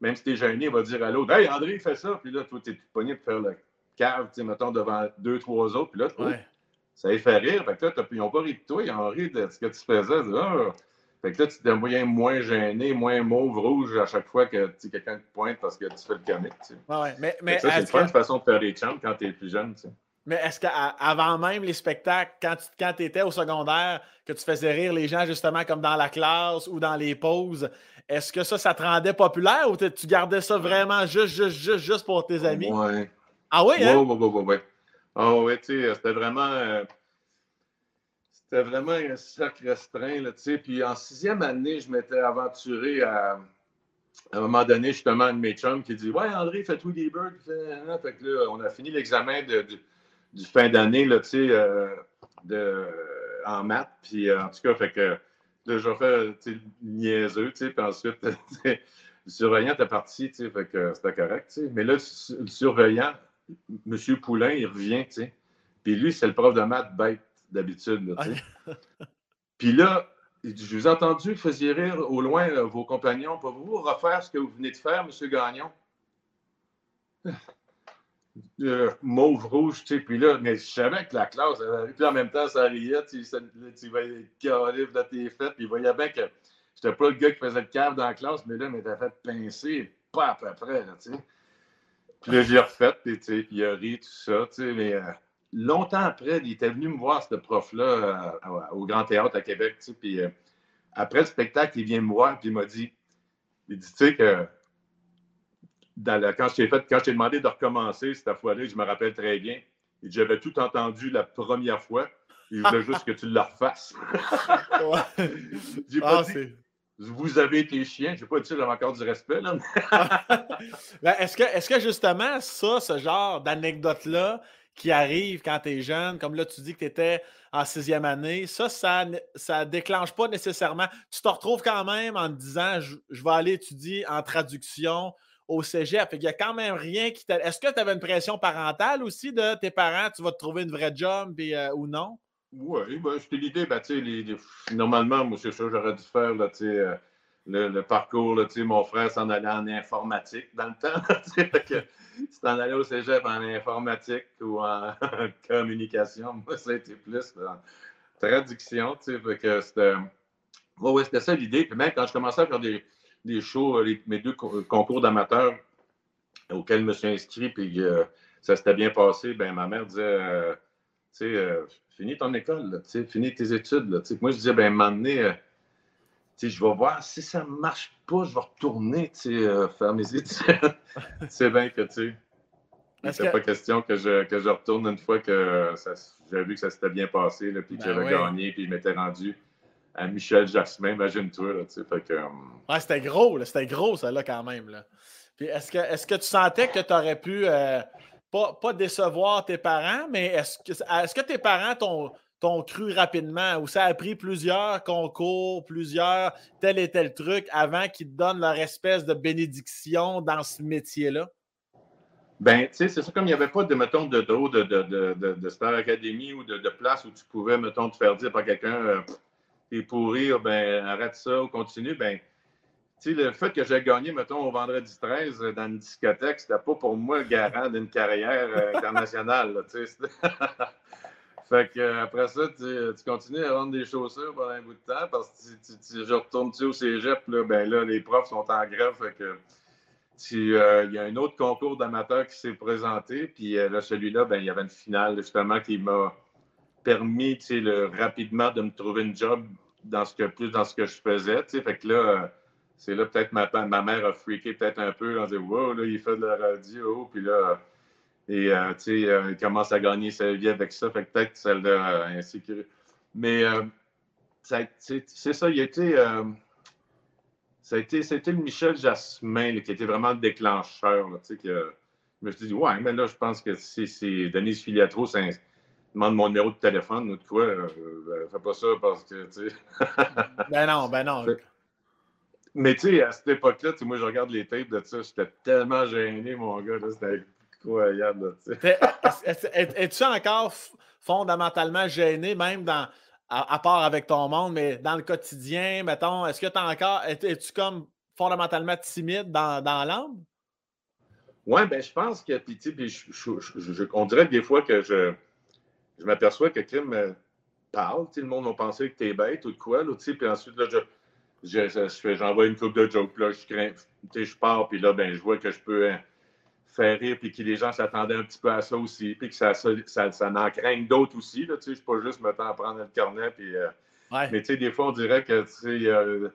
même si tu es gêné, il va dire à l'autre Hey, André, il fait ça. Puis là, toi, tu es pogné pour faire le cave, mettons, devant deux, trois autres. Puis là, ça les fait rire. Fait que là, ils n'ont pas ri de toi, ils ont ri de ce que tu faisais. Ah, fait que là, tu deviens moins gêné, moins mauve rouge à chaque fois que quelqu'un te pointe parce que tu fais le comique. Tu ouais, mais, mais ça, c'est une façon de faire des chants quand tu es plus jeune. Tu Mais est-ce qu'avant même les spectacles, quand tu quand étais au secondaire, que tu faisais rire les gens justement comme dans la classe ou dans les pauses, est-ce que ça, ça te rendait populaire ou tu gardais ça vraiment juste, juste, juste, juste pour tes amis? Oui. Ah oui, hein? Oui. Ah oui, tu sais, c'était vraiment. Euh, c'était vraiment un cercle restreint. Là, puis en sixième année, je m'étais aventuré à, un moment donné, justement, un de mes chums qui dit Ouais, André, fais Tweety Bird. Fait, que là, on a fini l'examen de, du fin d'année là, euh, de, en maths. Puis euh, en tout cas, fait que là, je fait niaiseux. Puis ensuite, le surveillant était parti. Fait que c'était correct. Mais là, le surveillant, M. Poulain, il revient. Puis lui, c'est le prof de maths bête d'habitude. Puis là, je vous ai entendu, vous faisiez rire au loin vos compagnons. Pouvez-vous refaire ce que vous venez de faire, M. Gagnon? Euh, mauve rouge, tu sais, puis là, mais je savais que la classe, puis en même temps, ça riait, tu, tu voyais le de tes fêtes, puis il voyait bien que j'étais pas le gars qui faisait le cave dans la classe, mais là, il m'était fait pincer, pas après, là, tu sais. Puis là, j'ai refait, puis, tu sais, puis il a ri, tout ça, tu sais, mais euh, longtemps après, il était venu me voir, ce prof-là, euh, au Grand Théâtre à Québec. Tu sais, puis euh, après le spectacle, il vient me voir puis il m'a dit il dit, tu sais que quand je t'ai fait, quand demandé de recommencer cette fois-là, je me rappelle très bien. J'avais tout entendu la première fois. Il voulait juste que tu le refasses. J'ai pas ah, dit, vous avez été chien. Je n'ai pas ça, j'avais encore du respect. Ben, est-ce, que, est-ce que justement, ça, ce genre d'anecdote-là, qui arrive quand tu es jeune, comme là, tu dis que tu étais en sixième année, ça, ça ne déclenche pas nécessairement. Tu te retrouves quand même en te disant je, vais aller étudier en traduction au cégep. Il n'y a quand même rien qui t'a. Est-ce que tu avais une pression parentale aussi de tes parents, tu vas te trouver une vraie job euh, ou non? Oui, ben, c'était l'idée. Ben, normalement, moi, c'est ça, j'aurais dû faire là, euh, le, parcours. Là, mon frère s'en allait en informatique dans le temps. tu t'en allais au cégep en informatique ou en communication. Moi, ça a été plus en traduction. que c'était. Ouais, c'était ça l'idée. Puis même quand je commençais à faire des, des shows, mes deux concours d'amateurs auxquels je me suis inscrit, puis euh, ça s'était bien passé, ben ma mère disait, euh, sais, euh, finis ton école, finis tes études. moi, je disais, ben, m'emmener je vais voir si ça ne marche pas, je vais retourner euh, faire mes études. c'est bien que tu sais. pas question que je, que je retourne une fois que j'avais vu que ça s'était bien passé, là, puis que ben j'avais gagné, puis il m'était rendu à Michel Jasmin, imagine-toi. Euh, c'était gros, c'était gros, ça, là, quand même. Là. Puis est-ce que, est que tu sentais que tu aurais pu, euh, pas, décevoir tes parents, mais est-ce que, tes parents t'ont t'ont cru rapidement ou ça a pris plusieurs concours, plusieurs tel et tel truc avant qu'ils te donnent leur espèce de bénédiction dans ce métier-là? Ben, tu sais, c'est ça, comme il n'y avait pas de, mettons, de de, de, de, Star Academy ou de, place où tu pouvais, mettons, te faire dire par quelqu'un, euh, t'es pourri, ben, arrête ça ou continue, ben, le fait que j'ai gagné, mettons, au vendredi 13 euh, dans une discothèque, c'était pas pour moi le garant d'une carrière euh, internationale, tu sais. Fait que, euh, après ça, tu, continues à vendre des chaussures pendant un bout de temps parce que tu, je retourne au cégep, là, ben là, les profs sont en grève. Fait que, il y a un autre concours d'amateurs qui s'est présenté. Puis là, celui-là, ben, il y avait une finale justement qui m'a permis rapidement de me trouver une job dans ce que, plus dans ce que je faisais. Fait que là, c'est là peut-être ma, ma mère a freaké peut-être un peu. On dit Wow, là, il fait de la radio. Puis là, Et euh, tu sais, il commence à gagner sa vie avec ça. Fait que peut-être que ça l'a insécurisé. Mais c'est ça, il a été. ça a été, c'était le Michel Jasmin qui était vraiment le déclencheur. Là, que, je me suis dit, ouais, mais là, je pense que c'est Denise Filiatro, c'est demande mon numéro de téléphone ou de quoi. Euh, fais pas ça parce que, tu sais. ben non, ben non. Mais tu sais, à cette époque-là, moi, je regarde les tapes de ça, j'étais tellement gêné, mon gars, c'était incroyable. Es-tu encore fondamentalement gêné, même dans, à, part avec ton monde, mais dans le quotidien, mettons, est-ce que tu encore, es-tu comme fondamentalement timide dans, dans l'âme? Oui, ben je pense que, puis, tu sais, on dirait des fois que je je m'aperçois que Kim me parle. le monde va penser que tu es bête ou de quoi. Là, puis ensuite, là, je, j'envoie une coupe de jokes. Là, je, crains, je pars, puis là, ben, je vois que je peux hein, faire rire, puis que les gens s'attendaient un petit peu à ça aussi, puis que ça, ça, ça, n'en craigne d'autres aussi. Là, je ne suis pas juste me temps à prendre le cornet. Puis, euh, Mais des fois, on dirait que euh,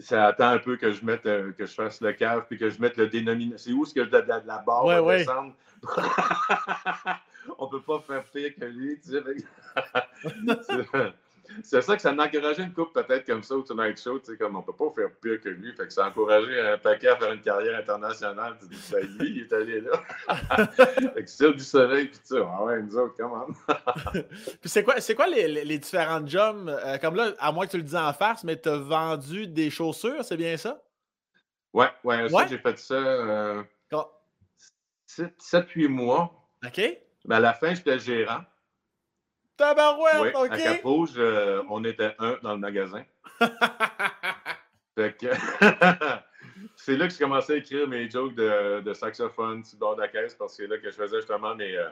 ça attend un peu que je mette euh, que je fasse le cave, puis que je mette le dénominateur. C'est où ce que je de, de, la barre ouais, ouais. descendre? on peut pas faire pire que lui. Tu sais. c'est ça que ça m'a encouragé une coupe peut-être comme ça au Tonight Show, tu sais, comme on peut pas faire pire que lui. Fait que ça a encouragé un paquet à faire une carrière internationale. Tu dis, ben, lui, il est allé là. fait que c'est du soleil, puis tu sais, ah ouais, nous autres, comment? puis c'est quoi, c'est quoi les, les, différents jobs? Euh, comme là, à moins que tu le dises en farce, mais tu as vendu des chaussures, c'est bien ça? Ouais, ouais, ouais? j'ai fait ça euh, 7-8 mois. OK. Mais à la fin, j'étais gérant. Tabarouette, OK? À Cap-Rouge, euh, on était un dans le magasin. fait que... c'est là que j'ai commencé à écrire mes jokes de, de saxophone sur le bord de la caisse parce que c'est là que je faisais justement mes euh,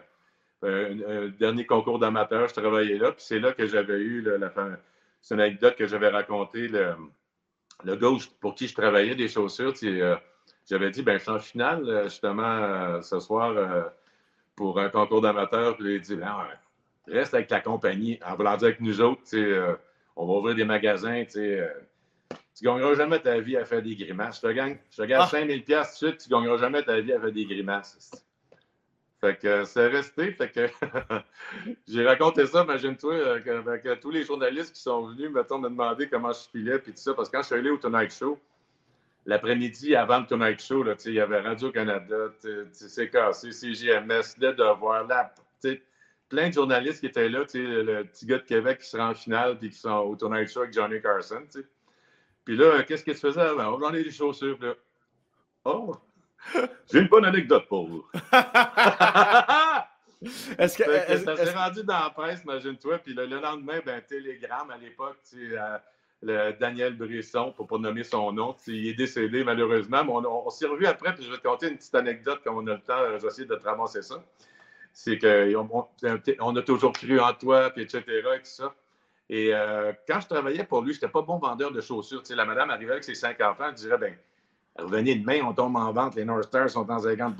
euh, un, dernier concours d'amateur. Je travaillais là. Puis c'est là que j'avais eu la fin. C'est une anecdote que j'avais racontée. Le, le gars pour qui je travaillais des chaussures, j'avais dit ben, je suis en finale justement ce soir pour un concours d'amateur, puis il dit ben, reste avec la compagnie. En voulant dire avec nous autres, euh, on va ouvrir des magasins. Euh, tu ne gagneras jamais ta vie à faire des grimaces. Je te gagne, je te gagne ah. 5000 tout de suite, tu ne gagneras jamais ta vie à faire des grimaces. Fait que c'est resté. Fait que j'ai raconté ça, imagine-toi, euh, avec, tous les journalistes qui sont venus, mettons, me demander comment je filais, puis tout ça. Parce que quand je suis allé au Tonight Show, l'après-midi, avant le Tonight Show, là, il y avait Radio-Canada, CKC, CGMS, Le Devoir, la, plein de journalistes qui étaient là, le petit gars de Québec qui sera en finale puis qui sont au Tonight Show avec Johnny Carson. Puis là, qu'est-ce que tu faisais? Ben, on vendait des chaussures. Là. Oh! J'ai une bonne anecdote pour vous. est-ce que, ça s'est rendu dans la presse, imagine-toi. Puis le, lendemain, ben, Télégramme à l'époque, tu le Daniel Brisson, pour pas nommer son nom. Il est décédé malheureusement, mais on, s'est revu après, puis je vais te conter une petite anecdote comme on a le temps, euh, j'essaie de te ramasser ça. C'est qu'on on, a toujours cru en toi, puis etc. et ça. Et euh, quand je travaillais pour lui, je n'étais pas bon vendeur de chaussures. la madame arrivait avec ses cinq enfants, elle dirait ben, revenez demain, on tombe en vente, les North Stars sont en 50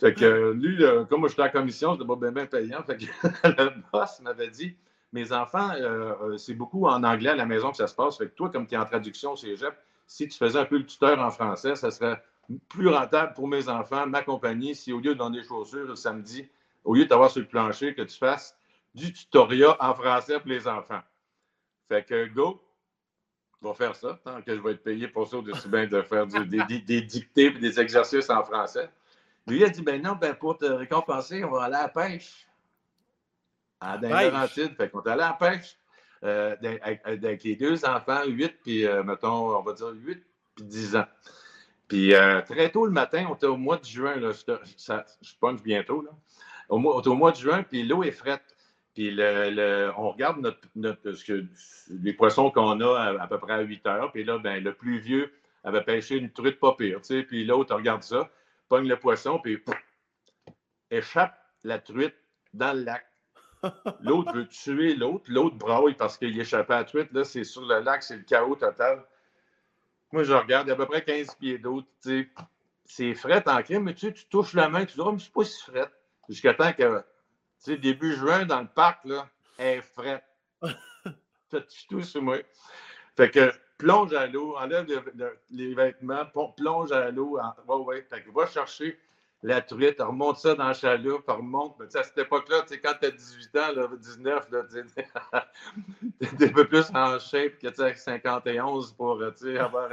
fait que, lui, comme moi, j'étais en commission, je n'étais pas bien, payant. Fait que le boss m'avait dit mes enfants, euh, euh, c'est beaucoup en anglais à la maison que ça se passe. Fait que toi, comme tu es en traduction cégep, si tu faisais un peu le tuteur en français, ça serait plus rentable pour mes enfants, ma compagnie, si au lieu de donner des chaussures le samedi, au lieu d'avoir sur le plancher, que tu fasses du tutoriel en français pour les enfants. Fait que go, on va faire ça, tant que je vais être payé pour ça, aussi bien de faire des, des, dictées et des exercices en français. Lui, il a dit, ben non, ben pour te récompenser, on va aller à la pêche à Laurentides. Fait qu'on est allé à la pêche euh, avec, les deux enfants, 8 puis, euh, mettons, on va dire 8 puis 10 ans. Puis euh, très tôt le matin, on était au mois de juin, là, ça, je punch bientôt, là. Au mois, au mois de juin, puis l'eau est frette. Puis on regarde les poissons qu'on a à, peu près à 8 heures. Puis là, ben, le plus vieux avait pêché une truite pas pire. Puis l'autre regarde ça, pogne le poisson, puis échappe la truite dans le lac. L'autre veut tuer l'autre. L'autre braille parce qu'il échappait à la truite. Là, c'est sur le lac, c'est le chaos total. Moi, je regarde, il y a à peu près 15 pieds d'eau. C'est fret en crime, mais tu, sais, tu touches la main, tu dis, oh, mais c'est pas si fret. Jusqu'à temps que, tu sais, début juin, dans le parc, là, elle est fret. tu tout sur moi. Fait que plonge à l'eau, enlève les vêtements, plonge à l'eau. Ouais, ouais. Fait que va chercher la truite, remonte ça dans la chaloupe, remonte. Mais à cette époque-là, quand tu as 18 ans, là, 19, tu es un peu plus en shape que tu 51 pour avoir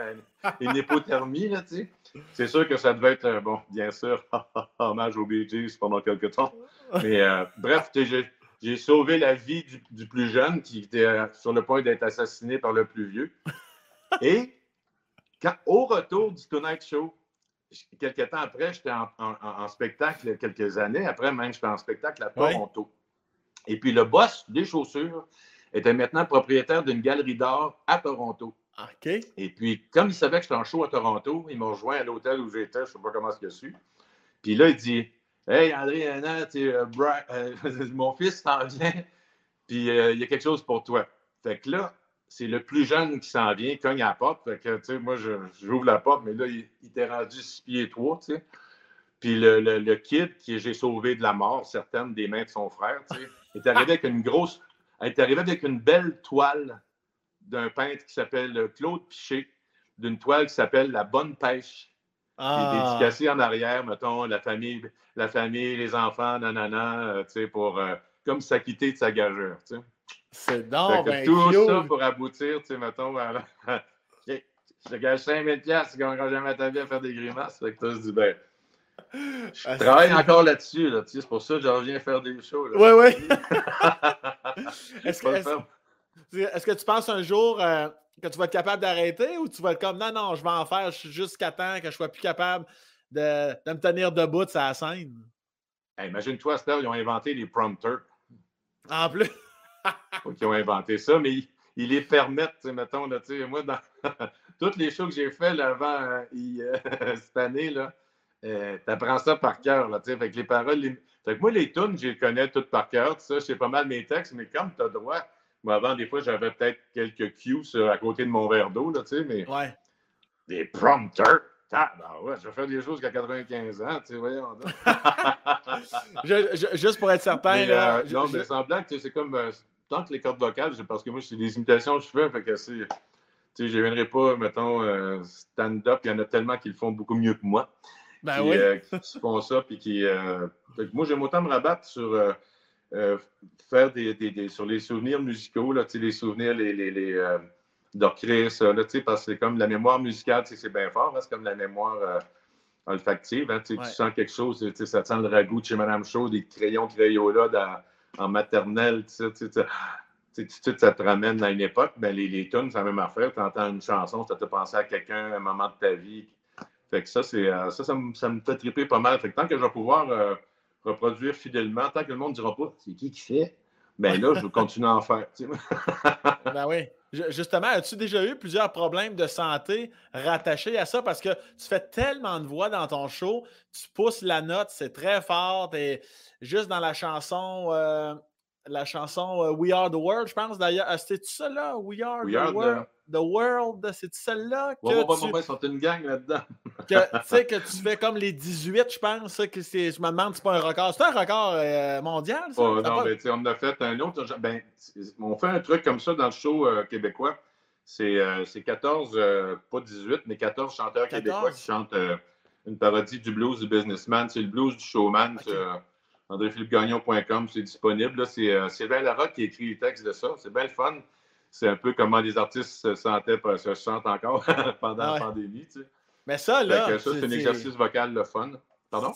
une hypothermie. C'est sûr que ça devait être, euh, bon, bien sûr, hommage aux Bee pendant quelques temps. Mais euh, bref, j'ai sauvé la vie du, plus jeune qui était euh, sur le point d'être assassiné par le plus vieux. Et au retour du Tonight Show, quelques temps après, j'étais en, spectacle, quelques années après même, j'étais en spectacle à Toronto. Et puis le boss des chaussures était maintenant propriétaire d'une galerie d'art à Toronto. OK. Et puis, comme il savait que j'étais en show à Toronto, il m'a rejoint à l'hôtel où j'étais, je ne sais pas comment c'est su. Puis là, il dit Hey, André, euh, euh, mon fils s'en vient, puis euh, il y a quelque chose pour toi. Fait que là, c'est le plus jeune qui s'en vient, cogne à la porte. Fait que, tu sais, moi, j'ouvre la porte, mais là, il, était rendu six pieds trois, tu sais. Puis le, le, kid qui j'ai sauvé de la mort, certaines des mains de son frère, tu sais, est arrivé avec une grosse, est arrivé avec une belle toile d'un peintre qui s'appelle Claude Piché, d'une toile qui s'appelle La Bonne Pêche. Qui est ah. dédicacée en arrière, mettons, la famille, la famille les enfants, nanana, euh, tu sais, pour euh, comme s'acquitter de sa gageure, tu sais. C'est donc ben, Tout ça pour aboutir, tu sais, mettons, à, je te gage 5000 pièces, tu gagneras jamais ta vie à faire des grimaces. Fait que tu dis, ben, je ah, travaille encore là-dessus, là, tu sais, c'est pour ça que je reviens faire des shows. Oui, oui. Est-ce que, tu penses un jour euh, que tu vas être capable d'arrêter ou tu vas être comme non, non, je vais en faire jusqu'à temps que je sois plus capable de, me tenir debout de sa scène? Imagine-toi, Steph, ils ont inventé les prompteurs. En plus. ils ont inventé ça, mais ils, les permettent, mettons, là, moi, dans toutes les shows que j'ai fait avant euh, cette année, là, euh, tu apprends ça par cœur. Là, que les paroles. Fait que moi, les tunes, je les connais toutes par cœur. Ça, je sais pas mal mes textes, mais comme tu as droit moi, avant, des fois, j'avais peut-être quelques cues à côté de mon verre d'eau, tu sais, mais. Ouais. Des prompteurs. Ah, ben ouais, je vais faire des choses qu'à 95 ans, tu sais, voyons. juste pour être certain. Mais, là, euh, non, mais semblant que c'est comme. Euh, tant que les cordes vocales, parce que moi, c'est des imitations que je fais, fait que c'est. Tu sais, je ne viendrai pas, mettons, euh, stand-up, il y en a tellement qui le font beaucoup mieux que moi. Ben oui. qui font ça, puis qui. moi, j'aime autant me rabattre sur faire des, sur les souvenirs musicaux, là, les souvenirs les, les, les euh, parce que c'est comme la mémoire musicale, c'est bien fort, hein, c'est comme la mémoire euh, olfactive. Hein, Tu sens quelque chose, ça sent le ragoût de chez Madame Chaud, des crayons Crayola en maternelle, tout de suite, ça te ramène à une époque. Ben, les, les tunes, c'est la même affaire. Tu entends une chanson, ça te penser à quelqu'un, un moment de ta vie. Fait que ça, c'est, euh, ça, ça, me, ça me fait triper pas mal. Fait que tant que je vais pouvoir reproduire fidèlement. Tant que le monde ne dira pas c'est qui qui fait, ben là, je vais continuer à en faire. ben oui. Justement, as-tu déjà eu plusieurs problèmes de santé rattachés à ça? Parce que tu fais tellement de voix dans ton show, tu pousses la note, c'est très fort. Et juste dans la chanson, euh, la chanson euh, We Are the World, je pense d'ailleurs. Ah, C'était ça là? We Are the World the World, c'est celle-là que ouais, tu... Moi, sont une gang là-dedans. tu sais, que tu fais comme les 18, je pense. Que je me demande si c'est pas un record. C'est un record euh, mondial, ça? Oh, non, mais on a fait un autre. Ben, on fait un truc comme ça dans le show euh, québécois. C'est 14, euh, pas 18, mais 14 chanteurs québécois qui chantent une parodie du blues du businessman. C'est le blues du showman. Okay. AndréPhilippeGagnon.com, c'est disponible. C'est Sylvain Larocque qui écrit les textes de ça. C'est bien le fun c'est un peu comment les artistes se sentaient, se sentent encore pendant la pandémie. Tu sais. Mais ça, là. ça, c'est un exercice vocal le fun. Pardon?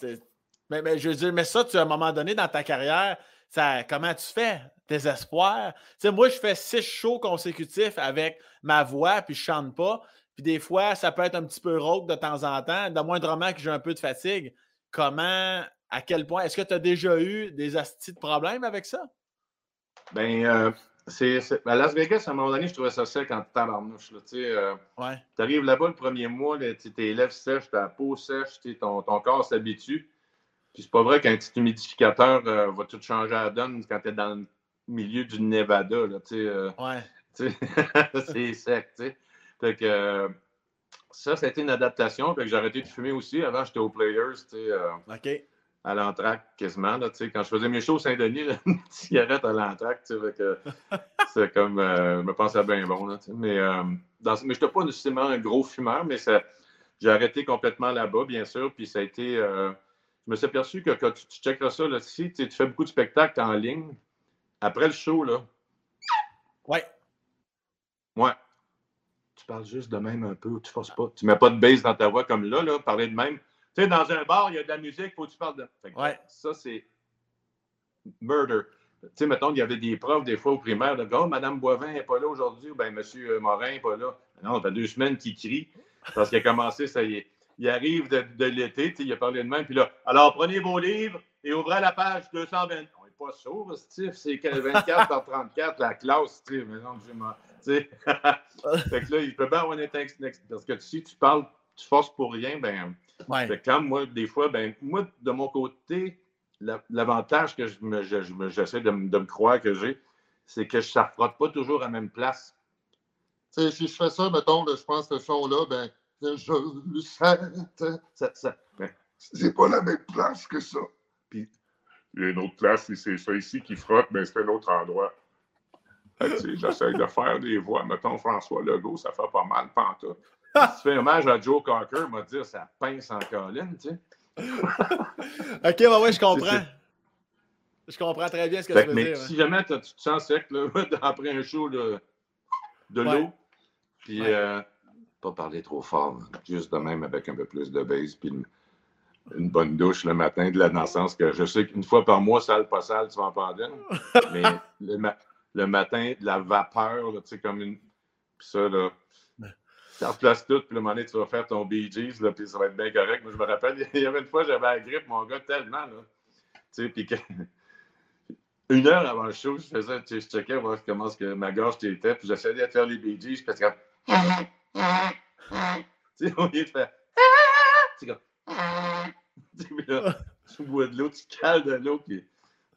Mais, mais, je veux dire, mais ça, tu, à un moment donné dans ta carrière, ça, comment tu fais? Tes espoirs? Tu sais, moi, je fais six shows consécutifs avec ma voix, puis je chante pas. Puis des fois, ça peut être un petit peu rauque de temps en temps, de moindrement que j'ai un peu de fatigue. Comment, à quel point, est-ce que tu as déjà eu des astis de problèmes avec ça? Ben, euh, c'est, à Las Vegas, à un moment donné, je trouvais ça sec en tabarnouche. Là, euh, ouais. Tu arrives là-bas le premier mois, là, tes lèvres sèches, ta peau sèche, ton, ton corps s'habitue. Puis c'est pas vrai qu'un petit humidificateur euh, va tout changer à la donne quand tu es dans le milieu du Nevada. Là, euh, ouais. c'est sec. Fait que ça, ça a été une adaptation. Fait que j'ai arrêté de fumer aussi. Avant, j'étais aux Players. OK à l'entraque quasiment. Là, quand je faisais mes shows au Saint-Denis, une cigarette à l'entraque, c'est comme, euh, je me pensais bien bon. Là, mais euh, dans, mais je n'étais pas nécessairement un gros fumeur, mais j'ai arrêté complètement là-bas, bien sûr. Puis ça a été, euh, je me suis aperçu que quand tu, tu checkeras ça, là, si tu, fais beaucoup de spectacles en ligne, après le show, là, Ouais. ouais, tu parles juste de même un peu, tu forces pas. Tu mets pas de bass dans ta voix comme là, là, parler de même. Tu sais, dans un bar, il y a de la musique, il faut que tu parles de. Que Ouais. Ça, c'est murder. Tu sais, mettons, il y avait des profs, des fois, au primaire, de oh, Madame Boivin n'est pas là aujourd'hui, ou bien Monsieur Morin n'est pas là. Non, ça fait deux semaines qu'il crie, parce qu'il a commencé, ça y est. Il arrive de, de l'été, tu sais, il a parlé de même, puis là, alors prenez vos livres et ouvrez la page 220. On n'est pas sourd, Steve, c'est 24 par 34, la classe, Steve. Mais non, sais. fait que là, il peut bien avoir un texte, parce que si tu parles, tu forces pour rien, ben, Ouais. fait que quand moi, des fois, ben, moi, de mon côté, la- l'avantage que je me- je- je me- j'essaie de, me- de me croire que j'ai, c'est que ça ne frotte pas toujours à la même place. Tu sais, si je fais ça, mettons, là, je pense que ce son-là, ben, je le sens. Ça, ça- ben, C'est pas la même place que ça. Il y a une autre place, et c'est ça ici qui frotte, mais c'est un autre endroit. J'essaie de faire des voix. Mettons François Legault, ça fait pas mal, pantoute. Si tu fais hommage à Joe Cocker, m'a dire ça pince en colline, tu sais. Ok, ouais, ouais, je comprends. Je comprends très bien ce que Fait tu veux mais dire. si jamais tu te sens sec, là, après un show là, de Ouais. l'eau, puis Ouais. euh, pas parler trop fort, là, juste de même avec un peu plus de base, puis une, une bonne douche le matin, de la dansance, que je sais qu'une fois par mois, sale, pas sale, tu vas en prendre une, mais le, ma- le matin, de la vapeur, tu sais, comme une. Puis ça, là. Tu replaces tout, puis le moment donné, tu vas faire ton Bee Gees, là, puis ça va être bien correct. Moi, je me rappelle, il y avait une fois, j'avais la grippe, mon gars, tellement, là. Tu sais, puis que- une heure avant le show, je faisais, tu sais, je checkais voir comment est-ce que ma gorge était, puis j'essayais de faire les Bee Gees, parce que, tu sais, au lieu de faire, tu sais, comme, tu sais, puis là, tu bois de l'eau, tu cales de l'eau, puis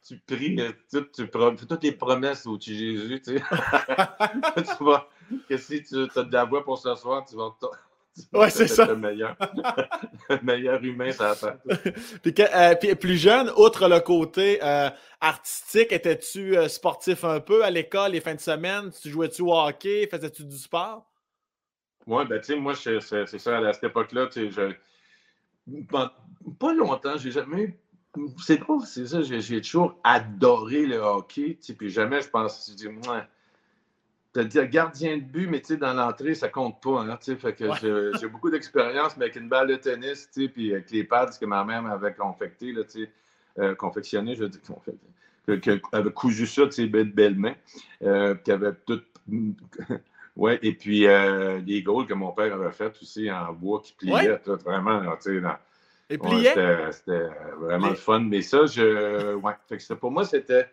tu pries, euh, tu, tu toutes les promesses au petit Jésus, tu sais. tu vas, que si tu as de la voix pour ce soir, tu vas, tu Ouais, c'est ça. le meilleur, le meilleur humain, ça va Puis, euh, puis plus jeune, outre le côté euh, artistique, étais-tu euh, sportif un peu à l'école, les fins de semaine? Tu jouais-tu au hockey? Faisais-tu du sport? Oui, ben, tu sais, moi, c'est c'est ça, à cette époque-là, tu sais, je. Pas pas longtemps, j'ai jamais. C'est drôle, c'est ça, j'ai j'ai toujours adoré le hockey, tu sais, puis jamais je pense, je dis, moi, te dire gardien de but, mais tu sais, dans l'entrée, ça compte pas, hein, tu sais, fait que Ouais. j'ai- beaucoup d'expérience, mais avec une balle de tennis, tu sais, puis avec les pads que ma mère m'avait confecté, là, tu sais, euh, confectionné, je veux dire, confecté, que, que- avait cousu ça de ses belles, belles mains, euh, qui avait tout. Ouais, et puis euh, les goals que mon père avait fait aussi en bois qui pliaient, Ouais. tout, vraiment, là, dans- Et Ouais, c'était- vraiment le fun. Mais ça, je. Ouais. Fait que pour moi, c'était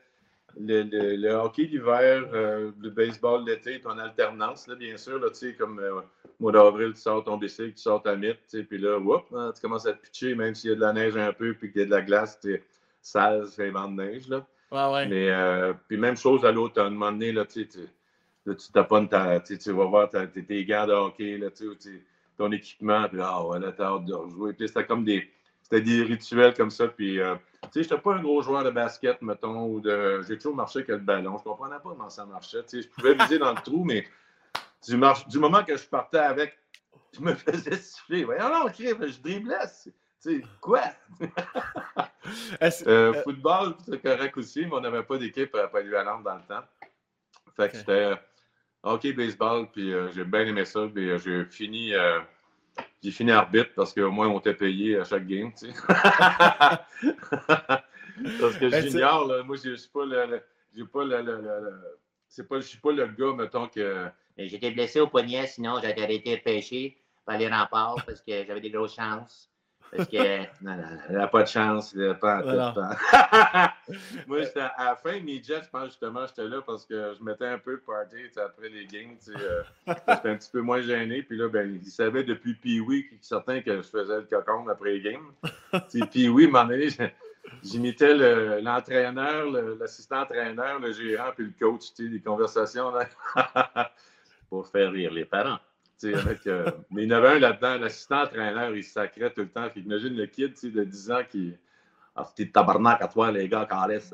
le, le- le hockey l'hiver, euh, le baseball l'été, puis en alternance, là, bien sûr. Là, tu sais, comme euh, mois d'avril, tu sors ton bicycle, tu sors ta mythe, puis là, whoop, hein, tu commences à te pitcher, même s'il y a de la neige un peu, puis qu'il y a de la glace, tu sale, c'est un vent de neige. Là. Ouais, ouais. Mais euh, puis même chose à l'automne, un moment donné, là, tu là, tu taponnes ta, tu vas voir ta- tes, gants de hockey, là, ton équipement, puis là, ouais, là, t'as hâte de rejouer. Puis c'était comme des, c'était des rituels comme ça. Puis, euh, tu sais, j'étais pas un gros joueur de basket, mettons, ou de. J'ai toujours marché avec le ballon. Je comprenais pas comment ça marchait. Tu sais, je pouvais viser dans le trou, mais du, moment que je partais avec, je me faisais siffler. Voyons, non, je driblais. Tu sais, quoi? Euh, Euh, football, c'est correct aussi, mais on n'avait pas d'équipe euh, polyvalente dans le temps. Fait que euh, hockey, baseball, puis euh, j'ai bien aimé ça. Puis euh, j'ai fini, j'ai fini arbitre parce qu'au moins on était payé à chaque game, tu sais. parce que Ben, junior, là, moi, je ne suis pas le. le- j'ai pas le. le- le- le- c'est pas, je suis pas le gars, mettons, que. Mais J'étais blessé au poignet, sinon j'aurais arrêté de pêcher par les remparts parce que j'avais des grosses chances. Parce que Non, non, elle n'a pas de chance. A pas en tout Voilà. temps. Moi, à la fin de mes jets, je pense justement, j'étais là parce que je mettais un peu de party après les games. euh, J'étais un petit peu moins gêné. Puis là, ben, ils savaient depuis Pee-Wee, certains que je faisais le cocon après les games. Pee-Wee, donné, je- j'imitais le- l'entraîneur, le- l'assistant-entraîneur, le gérant, puis le coach, tu sais, des conversations là, pour faire rire les parents. Avec, euh, mais il y en avait un là-dedans, l'assistant-entraîneur, il se sacrait tout le temps. Imagine le kid de 10 ans qui. Ah, c'était tabarnak à toi, les gars, quand laisse.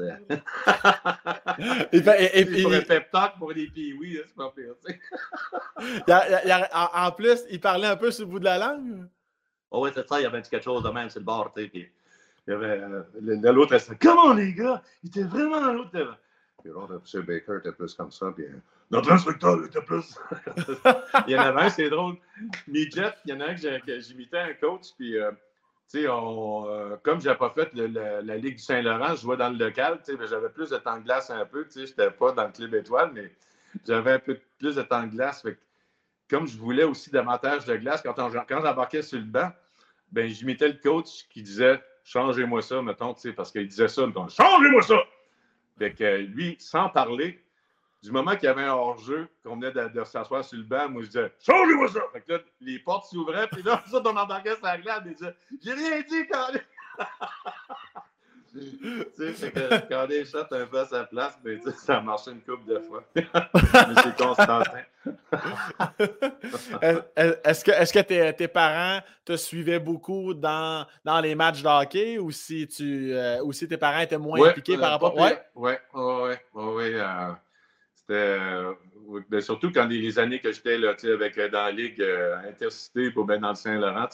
et, et- et- Il pour un et- pep talk pour les piouis, là, c'est pas pire. il y a- il y a- il en, en plus, il parlait un peu sur le bout de la langue. Oh oui, c'est ça, il y avait quelque chose de même sur le bord, tu sais. puis Il y avait euh, l'autre, elle disait Comment les gars Il était vraiment dans l'autre terrain. Puis l'autre, M. Baker était plus comme ça. Puis, euh, notre inspecteur était plus. il y en avait un, c'est drôle. Midget, il y en a un que j'imitais un coach. Puis, euh, euh, comme je n'avais pas fait la Ligue du Saint-Laurent, je jouais dans le local. J'avais plus de temps de glace un peu. Je n'étais pas dans le club étoile, mais j'avais un peu plus de temps de glace. Fait comme je voulais aussi davantage de glace, quand, quand j'embarquais sur le banc, ben, j'imitais le coach qui disait Changez-moi ça, mettons, parce qu'il disait ça, mettons, Changez-moi ça! Fait que lui, sans parler, du moment qu'il y avait un hors-jeu, qu'on venait de, de s'asseoir sur le banc, moi je disais Changez-moi ça! Fait que là, les portes s'ouvraient, puis là, ça, on embarquait sur la glace, et disait J'ai rien dit quand Tu sais, fait que quand les shots un peu à sa place, ça marchait une couple de fois. Monsieur Constantin. Est- Est-ce que, est-ce que tes, tes parents te suivaient beaucoup dans, dans les matchs de hockey ou si, tu, euh, ou si tes parents étaient moins impliqués par rapport. Oui, oui, oui. C'était. euh, ben, surtout quand les, années que j'étais là, avec, euh, dans la Ligue euh, Intercité pour ben, dans le Saint-Laurent,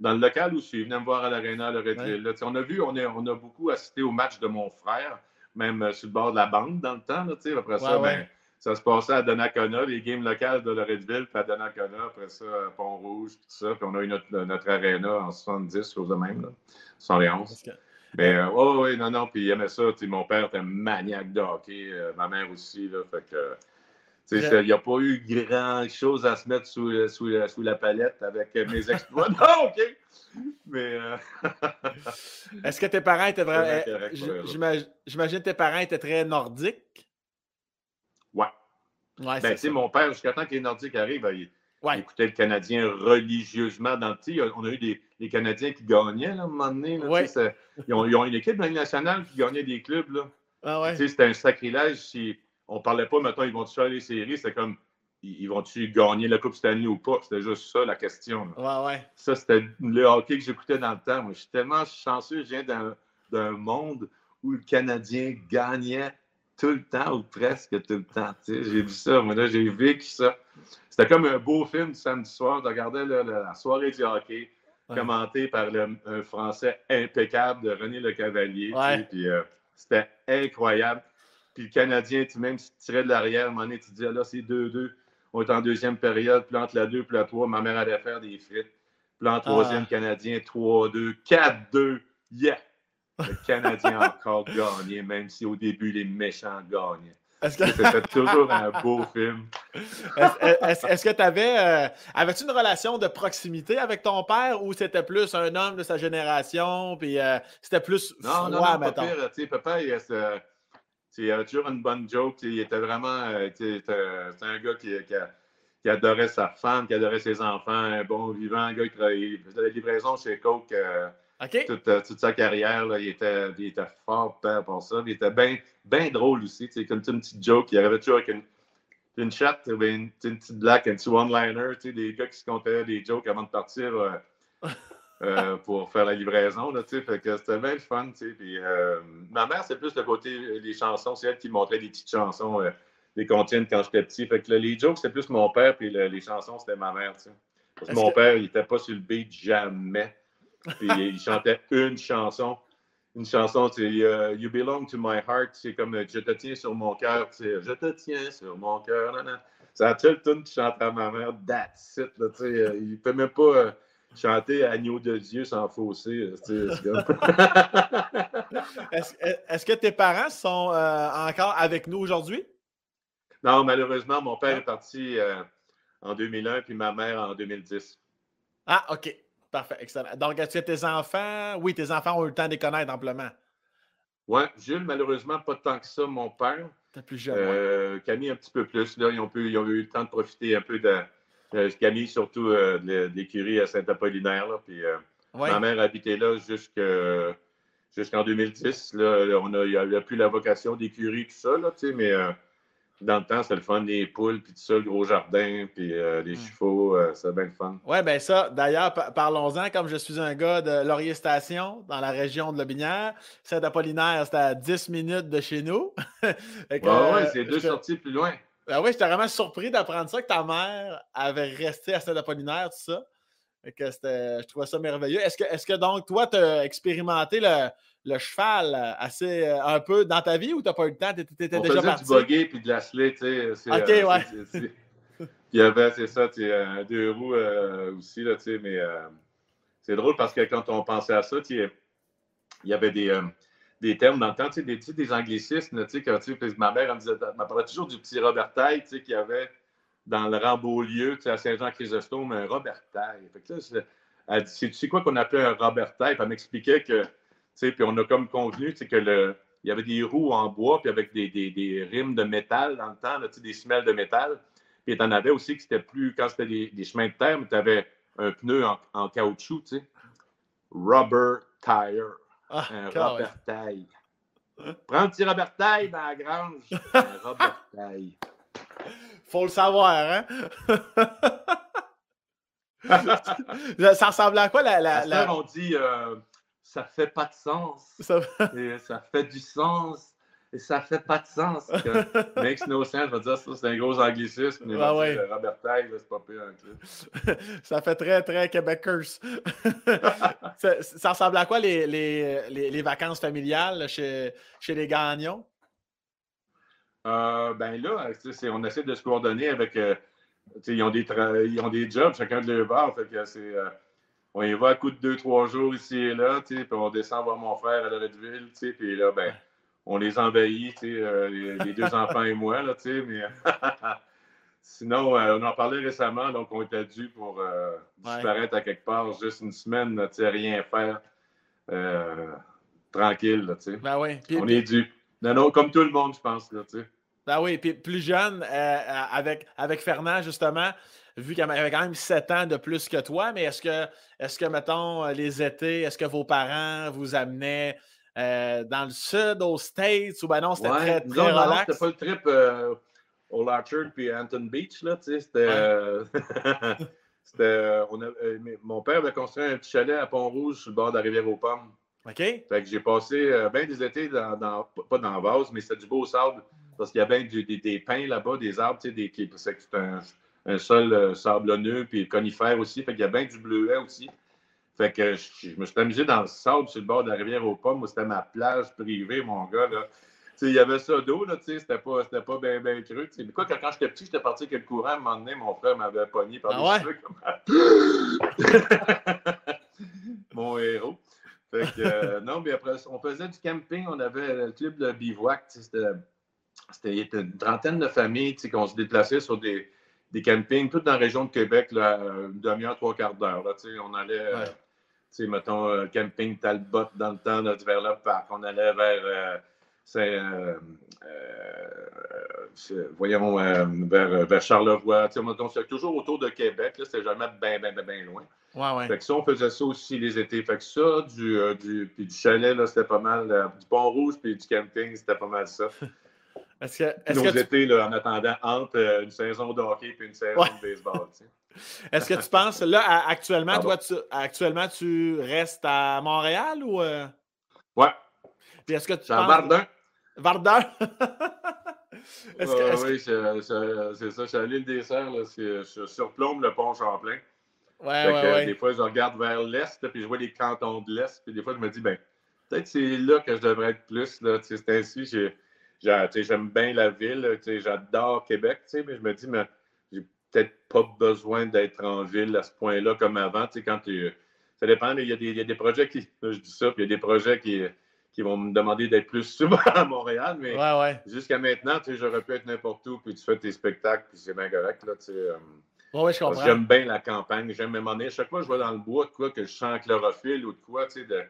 dans le local aussi, ils venaient me voir à l'Arena, là, sais, On a vu, on a, on a beaucoup assisté au match de mon frère, même sur le bord de la bande dans le temps. Là, après ça, ouais. ben, ça se passait à Donnacona, les games locales de Loretteville, puis à Donnacona, après ça, à Pont-Rouge, puis tout ça. Puis on a eu notre, notre aréna en 70, chose de même, là, 71. Mais euh, ouais, ouais, non, non, puis il aimait ça. Mon père était maniaque de hockey, euh, ma mère aussi. Là, fait que, il n'y a pas eu grand-chose à se mettre sous, euh, sous, la- sous la palette avec euh, mes exploits. non, OK! Mais euh, Est-ce que tes parents étaient vraiment. J'imagine- que tes parents étaient très nordiques? ouais. Ouais, Ben, tu mon père, jusqu'à temps que les Nordiques arrivent, ben, il, écoutait le Canadien religieusement. Dans, sais, on a eu des, des Canadiens qui gagnaient là, à un moment donné. là, Ouais. ils, ont, ils ont une équipe nationale qui gagnait des clubs. Là. Ah ouais. C'était un sacrilège si on ne parlait pas, maintenant ils vont-tu faire les séries? C'était comme, ils vont-tu gagner la Coupe Stanley ou pas? C'était juste ça la question. là. Ouais, ouais. Ça, c'était le hockey que j'écoutais dans le temps. Moi, je suis tellement chanceux, je viens d'un- monde où le Canadien gagnait tout le temps ou presque tout le temps. J'ai vu ça, moi, là, j'ai vécu ça. C'était comme un beau film du samedi soir. Je regardais là, la soirée du hockey, Ouais. commenté par le- un Français impeccable de René Le Cavalier. tu sais, Ouais. Puis euh, c'était incroyable. Puis le Canadien, tu même, tu tirais de l'arrière, à un moment donné, tu disais, là, c'est 2-2. On est en deuxième période, puis entre la 2 et la 3, ma mère allait faire des frites. Puis en troisième, Ah. Canadien, 3-2, 4-2, yeah! Le Canadien a encore gagné, même si au début, les méchants gagnaient. Que C'était toujours un beau film. est-ce- que tu avais. avais-tu une relation de proximité avec ton père ou c'était plus un homme de sa génération, puis euh, c'était plus Non, froid, non, non, pas pire. Papa, il, euh, il avait toujours une bonne joke. Il était vraiment. euh, c'était un gars qui, qui a- qui adorait sa femme, qui adorait ses enfants, un bon vivant, un gars qui travaillait- faisait la livraison chez Coke euh, toute, toute sa carrière. là, il, était, il était fort père pour ça. Il était bien ben drôle aussi. sais, Comme une petite joke. Il arrivait toujours avec une, une chatte, une, petite blague, un petit one-liner. Des gars qui se comptaient des jokes avant de partir. euh, euh, pour faire la livraison. Là, tu sais, fait que c'était bien le fun. Puis, euh, ma mère, c'est plus le côté des chansons. C'est elle qui montrait des petites chansons, des comptines quand j'étais petit. Fait que là, les jokes, c'était plus mon père, puis le- les chansons, c'était ma mère. Parce que mon que- père, il n'était pas sur le beat jamais. Puis il chantait une chanson. Une chanson, c'est euh, You Belong to My Heart. C'est comme euh, Je te tiens sur mon cœur. Je te tiens sur mon cœur. C'est seule tune qui chante à ma mère. That's it. Là, euh, il ne peut même pas euh, chanter Agneau de Dieu sans fausser. comme- Est-ce que tes parents sont euh, encore avec nous aujourd'hui? non, malheureusement, mon père Ah. est parti en 2001 puis ma mère en 2010. Ah, OK. Parfait, excellent. Donc, est-ce que tes enfants, oui, tes enfants ont eu le temps de les connaître amplement? Ouais, Jules, malheureusement, pas tant que ça, mon père. T'es plus jeune. Euh, Camille, un petit peu plus. Là, ils, ont pu- ils ont eu le temps de profiter un peu de. euh, Camille, surtout euh, de l'écurie à Saint-Apollinaire. là, Puis, euh, Ouais. Ma mère habitait là jusque- jusqu'en 2010. Là, on a, il n'y avait plus la vocation d'écurie, tout ça. Là, tu sais, mais euh, dans le temps, c'était le fun, les poules, puis tout ça, le gros jardin, puis euh, les Mm. chevaux. euh, c'était bien le fun. Oui, bien ça, d'ailleurs, pa- parlons-en, comme je suis un gars de Laurier Station, dans la région de Lobinière, Saint-Apollinaire, c'était à 10 minutes de chez nous. Que, Ouais, euh, c'est deux sorties plus loin. Ben oui, j'étais vraiment surpris d'apprendre ça, que ta mère avait resté à Saint-Apollinaire, tout ça. que je trouvais ça merveilleux. Est-ce que, est que donc, toi, tu as expérimenté le, le, cheval assez un peu dans ta vie ou tu n'as pas eu le temps? Tu étais, déjà parti? du buggy puis de la tu sais. OK, ouais. Il y avait, c'est ça, un deux roues aussi, là, tu sais, mais c'est drôle parce que quand on pensait à ça, il y avait des, euh, des termes dans le temps, des, des anglicismes. Quand, ma mère me parlait toujours du petit Robert Taille qu'il y avait dans le rang Beaulieu, à Saint-Jean-Chrysostome, un Robert Taille. elle dit Tu sais quoi qu'on appelait un Robert Taille Elle m'expliquait que, puis on a comme convenu que le, il y avait des roues en bois, puis avec des, des, des, rimes de métal dans le temps, là, des semelles de métal. Puis tu en avais aussi que c'était plus, quand c'était des, chemins de terre, tu avais un pneu en, caoutchouc, tu sais. Rubber tire. Ah, un Robert Taille. Prends un petit Robert Taille dans la grange. un Robert Taille. Faut le savoir, hein? ça ressemble à quoi la. la, la... on dit euh, ça fait pas de sens. Ça... Et ça fait du sens et ça fait pas de sens. Que makes no sense. Je vais dire, ça, c'est un gros anglicisme. Mais ah ouais. Robert Taille, c'est pas pire un ça fait très, très québécois. ça, ça, ressemble à quoi les, les, les, vacances familiales chez, chez les Gagnons? Euh, ben là, on essaie de se coordonner avec. Euh, ils, ont des ils ont des jobs, chacun de leur bar. Fait que c'est. Euh, on y va à coup de deux, trois jours ici et là, puis on descend voir mon frère à Loretteville, puis là, ben, on les envahit, euh, les, deux enfants et moi, là, mais sinon, euh, on en parlait récemment, donc on était dû pour euh, disparaître à quelque part, juste une semaine, rien faire, tranquille, là, ben oui. on est dû. Non, non, comme tout le monde, je pense, là, Ben oui, puis plus jeune, avec, avec Fernand, justement, vu qu'il avait quand même 7 ans de plus que toi, mais est-ce que, est-ce que, mettons, les étés, est-ce que vos parents vous amenaient euh, dans le sud, aux States, ou ben non, c'était très, très non, relax? Non, c'était pas le trip euh, au Larchard puis Anton Beach, là, tu sais, c'était... Euh, mon père avait construit un petit chalet à Pont-Rouge sur le bord de la rivière aux Pommes. OK. Fait que j'ai passé bien des étés dans, pas dans la vase, mais c'était du beau sable parce qu'il y avait des, des, pins là-bas, des arbres, tu sais, des, c'est un, un sol sablonneux, puis conifère aussi. Fait qu'il y a bien du bleuet aussi. Fait que je, me suis amusé dans le sable sur le bord de la rivière aux pommes. C'était ma plage privée, mon gars. Là. il y avait ça d'eau, là, c'était pas, c'était pas bien ben cru. Mais quoi, quand, quand j'étais petit, j'étais parti avec le courant, à un moment donné, mon frère m'avait pogné par ah les mon héros. Fait que, euh, non, mais après, on faisait du camping, on avait le club de bivouac, c'était, c'était une trentaine de familles qu'on se déplaçait sur des, des campings, tout dans la région de Québec, là, une demi-heure, trois quarts d'heure. On allait, euh, sais, mettons, euh, camping Talbot dans le temps, là, vers le parc. On allait vers, euh, euh, voyons, vers, vers, Charlevoix. C'est toujours autour de Québec. C'était jamais bien, bien, bien, loin. Ouais, ouais. Fait que ça, on faisait ça aussi les étés. Fait que ça, du, du, puis du chalet, c'était pas mal. du Pont-Rouge, puis du camping, c'était pas mal ça. Est-ce que, est Nos étés, là, en attendant, entre une saison de hockey et une saison de baseball. Est-ce que tu penses, là, actuellement, toi, tu, actuellement, tu restes à Montréal ou. Euh? Ouais. Puis est-ce que tu. À Vardin. Vardin? Oui, c'est ça. Je suis à l'île des Serres. Là, je surplombe le pont Champlain. Ouais, ouais, ouais. Des fois, je regarde vers l'est, puis je vois les cantons de l'est, puis des fois, je me dis, ben, peut-être c'est là que je devrais être plus. C'est ainsi, j'aime bien la ville, j'adore Québec, mais je me dis, mais peut-être pas besoin d'être en ville à ce point-là comme avant. Quand ça dépend. Il y, a des, il y a des projets qui. Je dis ça, puis il y a des projets qui, qui vont me demander d'être plus souvent à Montréal. Mais jusqu'à maintenant, j'aurais pu être n'importe où, puis tu fais tes spectacles, puis c'est bien correct. Là, euh, oui. J'aime bien la campagne, j'aime m'emmener. Chaque fois que je vais dans le bois, de quoi que je sens chlorophylle ou de quoi, tu sais, de,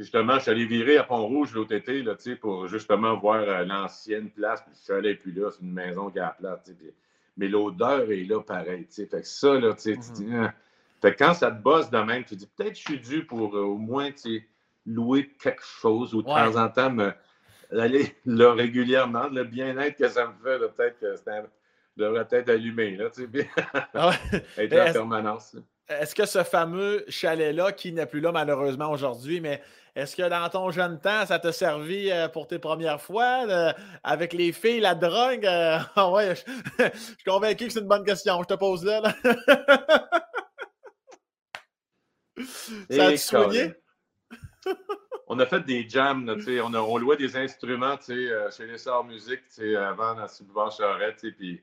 justement, je suis allé virer à Pont-Rouge l'autre été, là, tu sais, pour justement voir euh, l'ancienne place, puis suis allé plus là, c'est une maison qui a la place, tu sais, mais l'odeur est là pareil. Fait que ça, là, tu mm-hmm. dis, hein. fait quand ça te bosse de même, tu dis peut-être je suis dû pour euh, au moins louer quelque chose ou de temps en temps me, aller là régulièrement. Le bien-être que ça me fait, peut-être que je devrais peut-être allumer, là, tu sais, ah être en permanence. Est-ce que ce fameux chalet-là, qui n'est plus là malheureusement aujourd'hui, mais est-ce que dans ton jeune temps, ça t'a servi euh, pour tes premières fois avec les filles, la drogue? Euh, ah ouais, je, suis convaincu que c'est une bonne question. Je te pose là. Ça a Et soigné? On a fait des jams, là, on, a, on louait des instruments euh, chez les Sœurs Musique avant dans le boulevard Charette, puis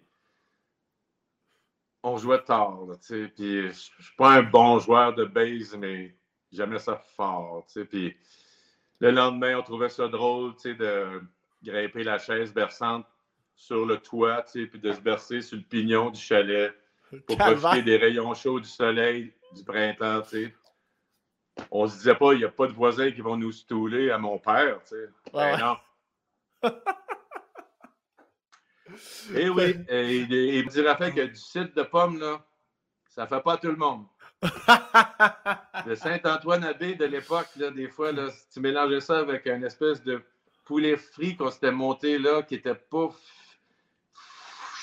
on jouait tard. Puis je je suis pas un bon joueur de base, mais j'aimais ça fort. tu sais, Puis le lendemain, on trouvait ça drôle tu sais, de grimper la chaise berçante sur le toit, tu sais, puis de se bercer sur le pignon du chalet pour profiter des rayons chauds du soleil du printemps. tu sais. On se disait pas, il n'y a pas de voisins qui vont nous stouler à mon père. tu sais. Ouais, Ben non. Eh oui, et, il- il me dit Raphaël que du cidre de pomme, là, ça fait pas tout le monde. Le Saint-Antoine-Abbé de l'époque, des fois, là, si tu mélangeais ça avec une espèce de poulet frit qu'on s'était monté là, qui était pas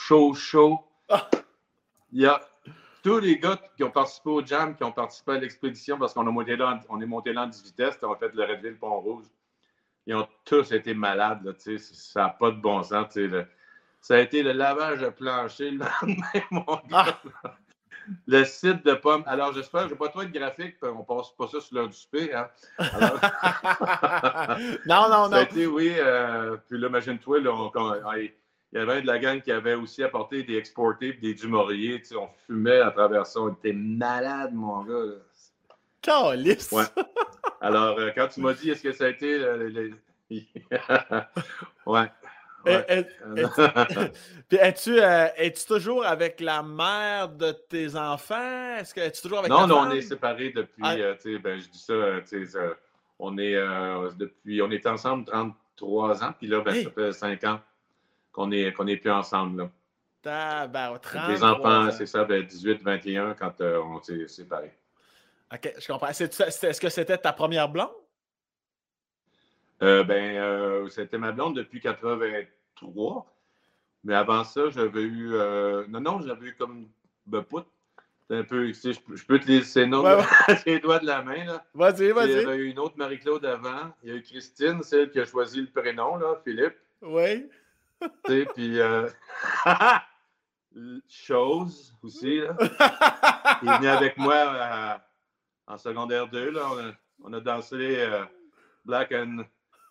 chaud, chaud. Il y a tous les gars qui ont participé au jam, qui ont participé à l'expédition, parce qu'on a monté là, on est monté là en 10 vitesses, on a fait le Redville Pont Rouge. Ils ont tous été malades, là, ça n'a pas de bon sens. ça a été le lavage de plancher le lendemain, mon gars. Le site de pommes. Alors, j'espère, je n'ai pas trop de graphique, puis on passe pas ça sur l'heure du souper. Hein. Alors, non, non, ça a non. été, oui. euh, puis là, imagine-toi, là, on- on- on- il y avait de la gang qui avait aussi apporté des exportés et des dumoriers. Tu sais, on fumait à travers ça. On était malade, mon gars. là. Calice. Ouais. Alors, euh, quand tu m'as dit, est-ce que ça a été. euh, ouais. Ouais. es- Puis es-tu euh, es-tu toujours avec la mère de tes enfants? Est-ce que es-tu toujours avec non, non, femme? on est séparés depuis. Ah. euh, tu sais, ben, je dis ça, euh, tu sais, euh, on est euh, depuis. On est ensemble 33 ans, puis là, ben, Hey. ça fait 5 ans qu'on est, qu'on est plus ensemble. Là. Les 33 enfants, c'est ça, ben, 18, 21 quand euh, on s'est séparés. OK, je comprends. Est-ce que c'était ta première blonde? Euh, ben, euh, c'était ma blonde depuis 83. Mais avant ça, j'avais eu. euh, non, non, j'avais eu comme Bepout. C'est un peu. tu sais, Je, peux- je peux te laisser les noms Ouais, les doigts de la main. Là. Vas-y, Il y vas-y. avait eu une autre Marie-Claude avant. Il y a eu Christine, celle qui a choisi le prénom, là, Philippe. Oui. Tu sais, puis. euh, Chose aussi. Là. Il est venu avec moi euh, en secondaire 2. Là. On, a, on a dansé euh, Black, and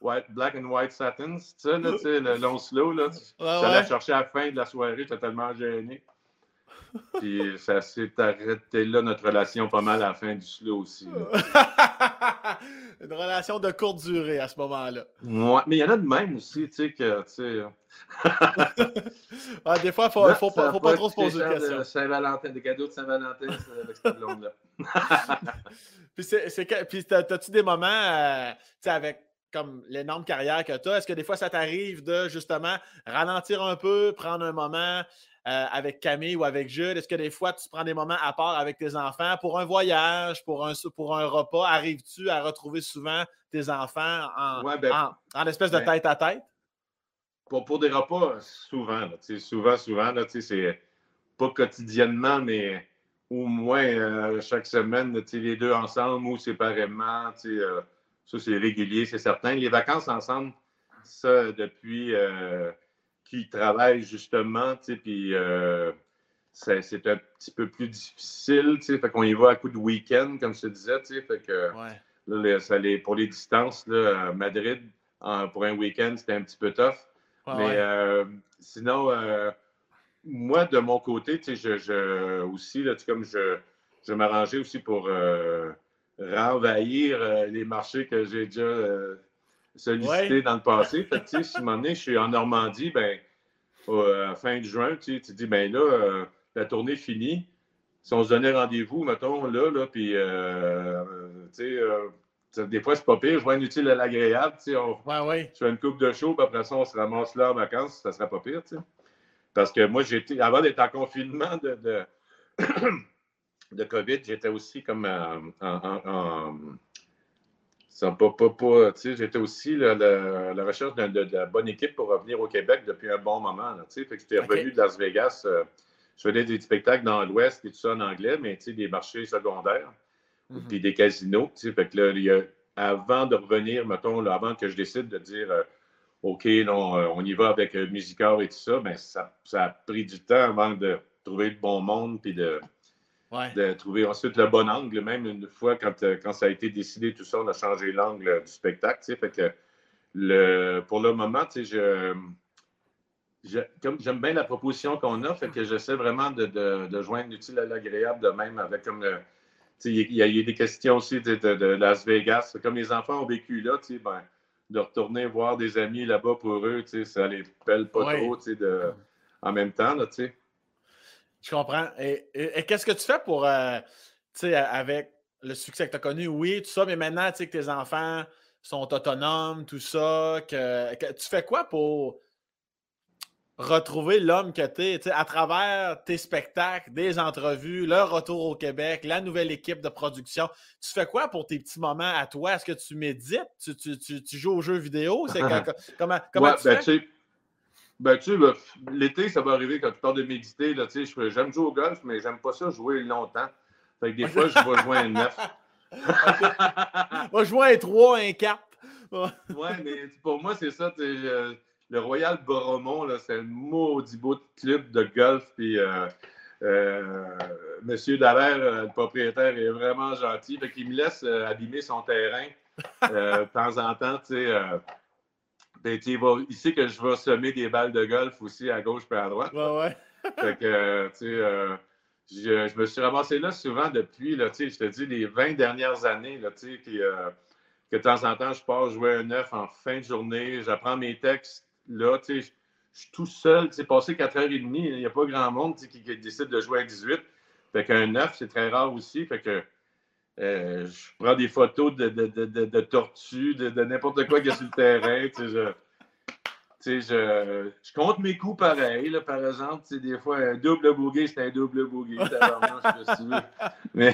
White, Black and White Satins, tu sais, là, tu sais, le long slow. Là. Ouais, la ouais. chercher à la fin de la soirée, j'étais tellement gêné. Puis ça s'est arrêté là, notre relation, pas mal à la fin du slow aussi. là. Une relation de courte durée à ce moment-là. Ouais, mais il y en a de même aussi, tu sais, que, tu sais... Ah, des fois, il faut, non, faut ça pas, faut pas trop se poser de questions. de Saint-Valentin, des cadeaux de Saint-Valentin avec cette blonde-là. Puis, c'est, c'est puis t'as- t'as-tu des moments, euh, tu sais, avec comme l'énorme carrière que tu as, est-ce que des fois ça t'arrive de justement ralentir un peu, prendre un moment euh, avec Camille ou avec Jules? Est-ce que des fois tu prends des moments à part avec tes enfants pour un voyage, pour un, pour un repas? Arrives-tu à retrouver souvent tes enfants en, Ouais, ben, en, en espèce de ben, tête à tête? Pour, pour des repas, souvent, là, souvent, souvent, là, c'est pas quotidiennement, mais au moins euh, chaque semaine, les deux ensemble ou séparément, sais, euh, ça c'est régulier, c'est certain. Les vacances ensemble, ça depuis euh, qu'ils travaillent justement, tu sais, puis euh, c'est un petit peu plus difficile, tu sais, fait qu'on y va à coup de week-end, comme je te disais, tu sais, fait que Ouais. Là, ça, les- pour les distances, là, à Madrid, en- pour un week-end, c'était un petit peu tough. Ouais, Mais ouais. euh, sinon, moi, de mon côté, tu sais, je, je- aussi, là, tu sais, comme je, je m'arrangeais aussi pour euh, renvahir euh, les marchés que j'ai déjà euh, sollicités Ouais. dans le passé. Fait que, si un je suis en Normandie, ben, la fin de juin, tu tu dis, ben là, euh, la tournée est finie. Si on se donnait rendez-vous, mettons, là, là, puis, euh, euh, tu sais, euh, des fois, c'est pas pire, je vois inutile à l'agréable, tu sais, on, Ouais, ouais. je fais une coupe de show, puis après ça, on se ramasse là en vacances, ça serait pas pire, tu sais. Parce que moi, j'étais, avant d'être en confinement de, de, de COVID, j'étais aussi comme euh, en. en- en- pas, pas, pas, tu sais, j'étais aussi à la recherche de, de la bonne équipe pour revenir au Québec depuis un bon moment. Là, tu sais. fait que j'étais revenu de Las Vegas. euh, je faisais des spectacles dans l'Ouest et tout ça en anglais, mais tu sais, des marchés secondaires Mhm. puis des casinos. tu sais. Fait que là, il y a- avant de revenir, mettons, là, avant que je décide de dire euh, OK, là, on, euh, on y va avec Musicor et tout ça, ben, ça, ça a pris du temps avant de trouver le bon monde puis de, Ouais. de trouver ensuite le bon angle. Même une fois, quand, euh, quand ça a été décidé, tout ça, on a changé l'angle euh, du spectacle. Fait que le, pour le moment, je, je- comme j'aime bien la proposition qu'on a, fait que j'essaie vraiment de, de- de joindre l'utile à l'agréable de même avec comme le. Il y, a y a des questions aussi de, de- Las Vegas. Comme les enfants ont vécu là, ben, de retourner voir des amis là-bas pour eux, ça les pèle pas Ouais. trop de, en même temps. Là, sais. Je comprends. Et, et- et qu'est-ce que tu fais pour, euh, tu sais, avec le succès que tu as connu, oui, tout ça, mais maintenant, tu sais, que tes enfants sont autonomes, tout ça, que, que- tu fais quoi pour retrouver l'homme que tu es, à travers tes spectacles, des entrevues, le retour au Québec, la nouvelle équipe de production? Tu fais quoi pour tes petits moments à toi? Est-ce que tu médites? Tu, tu- tu- tu joues aux jeux vidéo? C'est comment comment Ouais, tu ben, fais? Ben, tu sais, ben, l'été, ça va arriver quand tu parles de méditer. Là, tu sais, j'aime jouer au golf, mais j'aime pas ça jouer longtemps. Fait que des fois, je vais jouer un 9. Moi, je vois un 3, un 4. Ouais. Mais pour moi, c'est ça. le Royal Boromont, c'est un maudit beau club de golf. Puis, euh, euh, Monsieur Dallaire, euh, le propriétaire, est vraiment gentil. Fait qu'il me laisse abîmer son terrain de temps en temps. Tu sais, euh, ben, tu sais, il, va- il sait que je vais semer des balles de golf aussi à gauche et à droite. Ouais, ouais. Fait que, euh, tu sais, euh, je, je me suis ramassé là souvent depuis, là, tu sais, je te dis, les 20 dernières années, là, tu sais, puis, euh, que de temps en temps, je pars jouer un 9 en fin de journée, j'apprends mes textes, là, tu sais, je, je suis tout seul, sais, passé 4h30, il n'y a pas grand monde, qui, qui décide de jouer à 18. Fait qu'un 9, c'est très rare aussi, fait que euh, je prends des photos de, de, de, de- tortues, de, de n'importe quoi qui est sur le terrain, tu sais, je... Tu sais, je, je compte mes coups pareil, là, par exemple. Tu sais, des fois, un double bogey, c'est un double veux. Mais,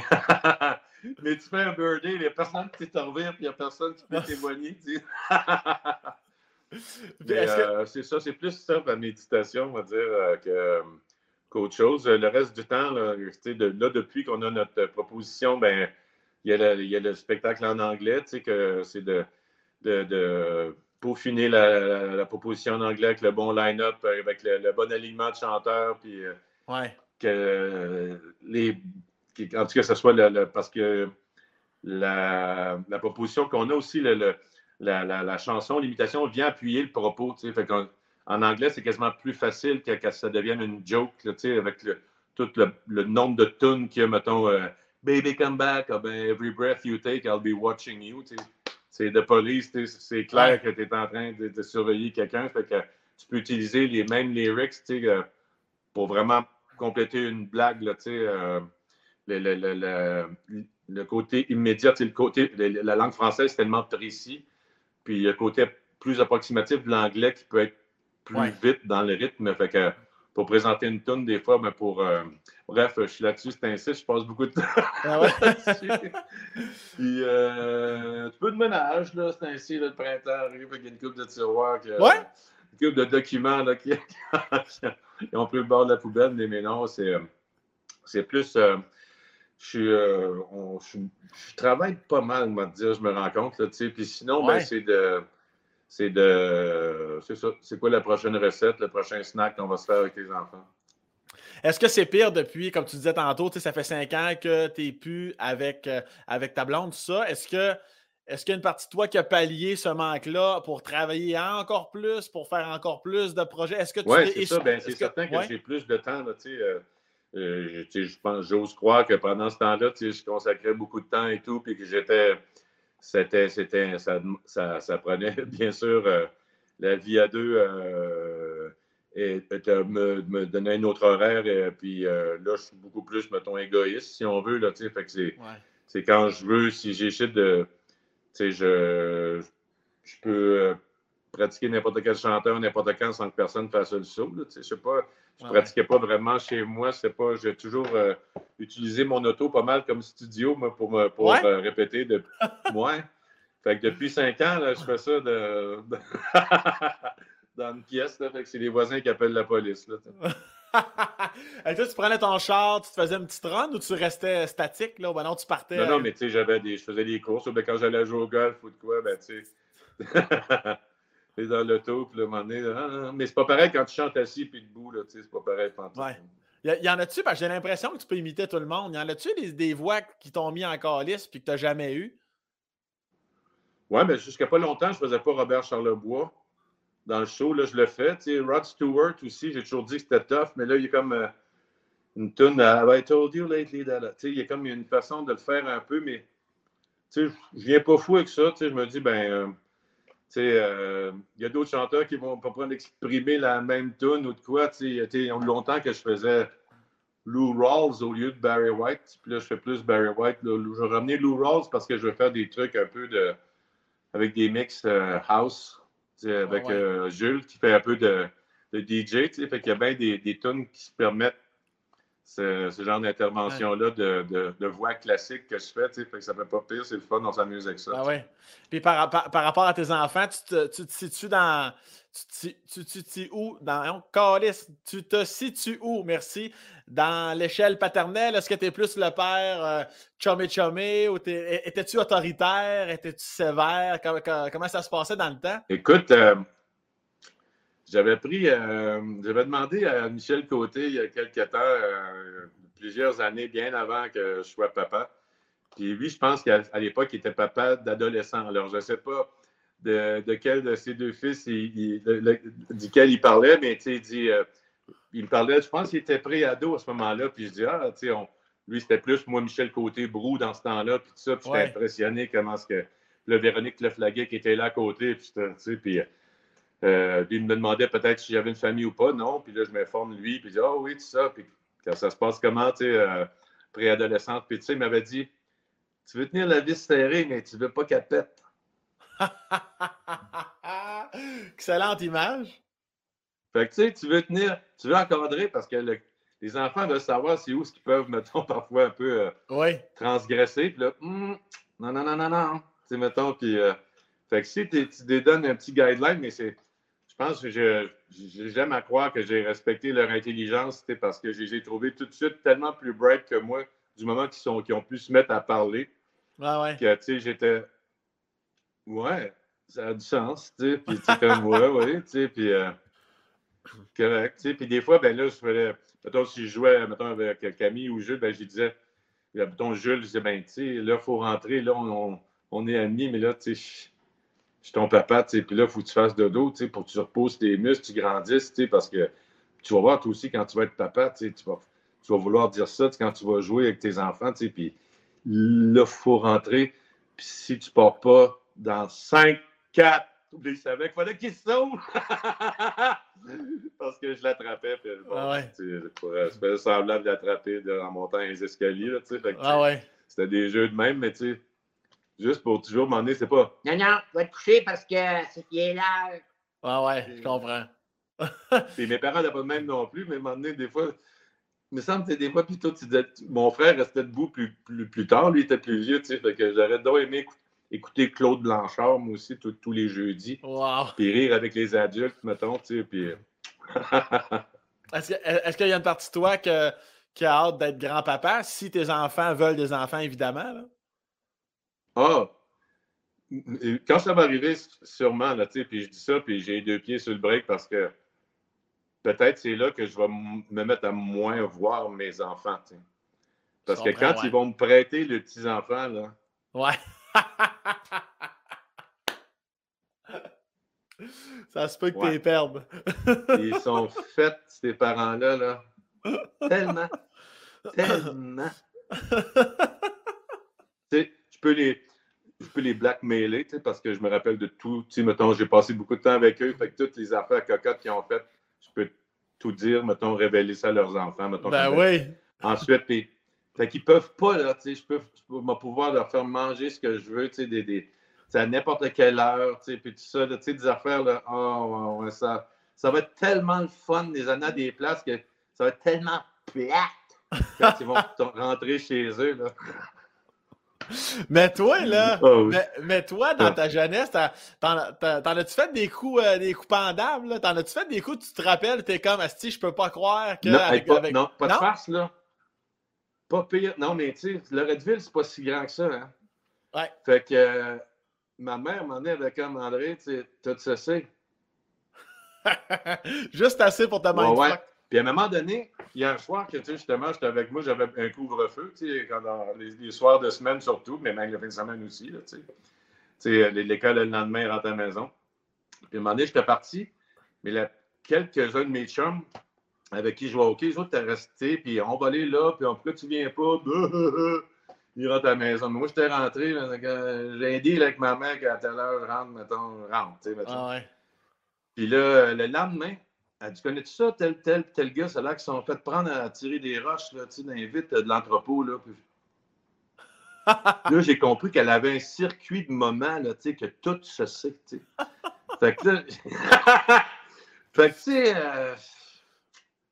mais tu fais un birdie, il n'y a personne qui t'en revient, puis il n'y a personne qui peut témoigner. Euh, c'est ça, c'est plus ça, la méditation, on va dire, euh, que, qu'autre chose. Le reste du temps, là, là depuis qu'on a notre proposition, ben, il y, a le, il y a le spectacle en anglais, tu sais, que c'est de, de, de peaufiner la, la- la proposition en anglais avec le bon line-up, avec le, le bon alignement de chanteurs, puis euh, Ouais. que les. En tout cas, ce soit le, le- parce que la, la proposition qu'on a aussi, le- la, la- la chanson, l'imitation vient appuyer le propos. Fait en anglais, c'est quasiment plus facile que, que ça devienne une joke, là, tu sais, avec le, tout le, le nombre de tunes qu'il y a, mettons, euh, Baby come back, ah ben, Every breath you take, I'll be watching you. C'est de police, c'est clair que tu es en train de, de surveiller quelqu'un. Fait que tu peux utiliser les mêmes lyrics euh, pour vraiment compléter une blague. Là, euh, le, le- le- le- le côté immédiat, le côté, le- la langue française, c'est tellement précis. Puis il y a le côté plus approximatif de l'anglais qui peut être plus Ouais. vite dans le rythme. Fait que pour présenter une tune des fois, mais pour. euh, bref, je suis là-dessus, c'est ainsi, je passe beaucoup de temps Ah ouais? Puis euh, un peu de ménage, là, c'est ainsi, là, le printemps arrive, il y a une coupe de tiroirs. Ouais. Une coupe de documents là, qui, ont pris le bord de la poubelle, mais, mais non, c'est, euh, c'est plus. euh, je, suis, euh, on- je, je travaille pas mal, on va dire, je me rends compte. Là, tu sais. Puis sinon, ben, c'est de. C'est de. C'est ça. C'est quoi la prochaine recette, le prochain snack qu'on va se faire avec les enfants? Est-ce que c'est pire depuis, comme tu disais tantôt, ça fait cinq ans que tu n'es plus avec, euh, avec ta blonde, tout ça. Est-ce que est-ce qu'il y a une partie de toi qui a pallié ce manque-là pour travailler encore plus, pour faire encore plus de projets? Est-ce que tu Oui, c'est ça. Ben, c'est certain que, ouais? j'ai plus de temps. Là, tu sais, euh, euh, je pense, j'ose croire que pendant ce temps-là, tu sais, je consacrais beaucoup de temps et tout, puis que j'étais. C'était, c'était, ça, ça, ça prenait bien sûr euh, la vie à deux euh, et, et de me, me donner un autre horaire. Et, puis euh, là, je suis beaucoup plus, mettons, égoïste, si on veut. Là, fait que c'est, Ouais. c'est quand je veux, si j'ai de. Tu sais, je, je peux euh, pratiquer n'importe quel chanteur, n'importe quand sans que personne fasse le saut. Là, tu sais, je sais pas. Je Ouais, pratiquais pas vraiment chez moi. C'est pas. J'ai toujours euh, utilisé mon auto pas mal comme studio moi, pour, me, pour Ouais? euh, répéter de moi. Fait que depuis cinq ans, là, je fais ça de, de- dans une pièce. Là, fait que c'est les voisins qui appellent la police. Là, tu sais. Et toi, tu prenais ton char, tu te faisais une petite run ou tu restais statique? Là, ben non, tu partais. Non, non, euh, mais tu sais, j'avais des. Je faisais des courses. ou bien quand j'allais jouer au golf ou de quoi, ben tu sais. T'es dans l'auto, puis le moment donné, ah, mais c'est pas pareil quand tu chantes assis puis debout, là, tu sais, c'est pas pareil. Ouais. Y, y en a-tu? Parce que j'ai l'impression que tu peux imiter tout le monde. Y en a-tu des, des voix qui t'ont mis en calice puis que tu n'as jamais eu? Ouais, mais jusqu'à pas longtemps, je faisais pas Robert Charlebois dans le show. Là, je le fais. Tu sais, Rod Stewart aussi, j'ai toujours dit que c'était tough, mais là, il y a comme euh, une tune Have I told you lately sais, il y a comme une façon de le faire un peu, mais je viens pas fou avec ça. Je me dis, ben, euh, tu sais, euh, il y a d'autres chanteurs qui vont pas prendre exprimer la même tune ou de quoi. Tu sais, il y a longtemps que je faisais Lou Rawls au lieu de Barry White. Puis là, je fais plus Barry White. Là. Je vais ramener Lou Rawls parce que je vais faire des trucs un peu de avec des mix euh, house tu sais, avec ouais. euh, Jules qui fait un peu de, de DJ. tu sais. Fait qu'il y a bien des, des tunes qui se permettent ce, ce genre d'intervention-là de, de, de voix classique que je fais. tu sais. Fait que ça fait pas pire, c'est le fun, on s'amuse avec ça. Ah ouais. Puis par, par, par rapport à tes enfants, tu te, tu te situes dans. Tu tu, tu situes où? Dans. câlisse, tu te situes où? Merci. Dans l'échelle paternelle, est-ce que tu es plus le père euh, chumé chumé ou étais-tu autoritaire? Étais-tu sévère? Comment, comment- comment ça se passait dans le temps? Écoute, euh, j'avais pris, euh, j'avais demandé à Michel Côté il y a quelques temps, euh, plusieurs années, bien avant que je sois papa. Puis lui, je pense qu'à l'époque, il était papa d'adolescent. Alors, je ne sais pas de, de quel de ses deux fils il- il- de- de- duquel il parlait, mais tu sais, il dit, euh, il me parlait, je pense qu'il était pré-ado à ce moment-là. Puis je dis, ah, tu sais, lui, c'était plus moi, Michel Côté, Brou dans ce temps-là, puis tout ça. Puis j'étais Ouais. impressionné comment ce que le Véronique Leflaguet qui était là à côté, puis c'était, tu sais, puis euh, puis il me demandait peut-être si j'avais une famille ou pas. Non. Puis là, je m'informe lui. Puis il dit Ah oui, tout ça. Puis quand ça se passe comment, tu sais, euh, préadolescente. Puis tu sais, il m'avait dit Tu veux tenir la vis serrée, mais tu veux pas qu'elle pète. Excellente image. Fait que tu sais, tu veux tenir, tu veux encadrer parce que le- les enfants veulent savoir c'est où ce qu'ils peuvent, mettons, parfois un peu euh, Oui. transgresser. Puis là, Hum, non, non, non, non, non. Tu sais, mettons, puis. euh, fait que si tu donnes un petit guideline, mais c'est. Je pense que j'aime à croire que j'ai respecté leur intelligence, parce que je les ai trouvés tout de suite tellement plus bright que moi, du moment qu'ils sont- ont pu se mettre à parler, Ouais, ouais. que, tu sais, j'étais. Ouais, ça a du sens, tu sais. Puis, tu comme, ouais, ouais, tu sais, puis. euh, correct, tu sais. Puis, des fois, ben là, je faisais. Mettons, si je jouais, mettons, avec Camille ou Jules, ben, je disais. Mettons, Jules, je disais, ben, tu sais, là, il faut rentrer, là, on, on- on est amis, mais là, tu sais, suis ton papa, tu sais, puis là, il faut que tu fasses dodo, tu sais, pour que tu reposes tes muscles, tu grandisses, tu sais, parce que tu vas voir, toi aussi, quand tu vas être papa, tu sais, tu vas, tu vas vouloir dire ça, tu sais, quand tu vas jouer avec tes enfants, tu sais, puis là, il faut rentrer, puis si tu pars pas dans 5, 4, il savait qu'il fallait qu'il sauve! Parce que je l'attrapais, puis bon, Ah ouais. tu sais, je faisais semblant de l'attraper de- en montant les escaliers, là, tu sais, fait que, Ah ouais. c'était des jeux de même, mais tu sais, juste pour toujours m'emmener, c'est pas. Non, non, va te coucher parce que c'est qu'il est l'heure. Ah ouais, je comprends. Puis mes parents n'avaient pas de même non plus, mais m'emmener des fois. Il me semble que des fois, puis toi, tu disais, mon frère restait debout plus, plus, plus tard, lui il était plus vieux, tu sais, fait que j'aurais donc aimé écou- écouter Claude Blanchard, moi aussi, tous- tous les jeudis, Wow. puis rire avec les adultes, mettons, tu sais, puis. Est-ce que- est-ce qu'il y a une partie de toi que- qui a hâte d'être grand-papa? Si tes enfants veulent des enfants, évidemment. là? Ah! Et Quand ça va arriver, sûrement, là, tu sais, puis je dis ça, puis j'ai les deux pieds sur le break parce que peut-être c'est là que je vais me mettre à moins voir mes enfants, tu sais. Parce que quand ouais. ils vont me prêter le petits-enfants, là, Ouais. Ça se peut que tu les perdes. ils sont faits, ces parents-là, là. Tellement. Tellement. Tu sais, je peux les. Je peux les blackmailer, parce que je me rappelle de tout. Tu sais, mettons, j'ai passé beaucoup de temps avec eux. Fait que toutes les affaires cocottes qu'ils ont faites, je peux tout dire, mettons, révéler ça à leurs enfants. Mettons, Ben oui. Ensuite, puis, fait qu'ils peuvent pas, là, tu sais, je peux, je peux me pouvoir leur faire manger ce que je veux, tu sais, des, des, à n'importe quelle heure, tu sais, puis tout ça, là, tu sais, des affaires, là, oh, ouais, ça, ça va être tellement le fun, des années à des places, que ça va être tellement plate quand ils vont rentrer chez eux, là. Mais toi, là, Oh, oui. mais, mais toi, dans Ah. ta jeunesse, t'en as-tu fait des coups, euh, des coups pendables? là? T'en as-tu fait des coups, tu te rappelles, t'es comme, Asti, je peux pas croire que. non, avec- pas, avec- non, pas de farce, là. Pas pire. Non, mais tu sais, Loretteville, c'est pas si grand que ça, hein. Ouais. Fait que euh, ma mère m'en est avec comme André, tu sais, tout ça, c'est. Juste assez pour te Ouais, mindfuck. ouais. Puis à un moment donné, il y a un soir que, justement, j'étais avec moi, j'avais un couvre-feu, quand les, les soirs de semaine surtout, mais même le fin de semaine aussi, là, sais, l'école le lendemain, rentre à la maison. Puis à un moment donné, j'étais parti, mais là, quelques-uns de mes chums avec qui je jouais au hockey, les autres étaient restés, puis on va aller là, puis pourquoi tu viens pas? Ils rentrent à la maison. Mais moi, j'étais rentré, euh, j'ai un deal avec ma mère qu'à telle heure, rentre, mettons, rentre, tu sais, mettons. Ah ouais. Puis là, le lendemain, elle dit Connais-tu ça, tel, tel, tel gars, c'est là qui sont fait prendre à tirer des roches, là, tu sais, dans les vitres de l'entrepôt, là. Puis- Là, j'ai compris qu'elle avait un circuit de moments, là, tu sais, que tout se sait, tu sais. Fait que là, fait que, tu sais, euh,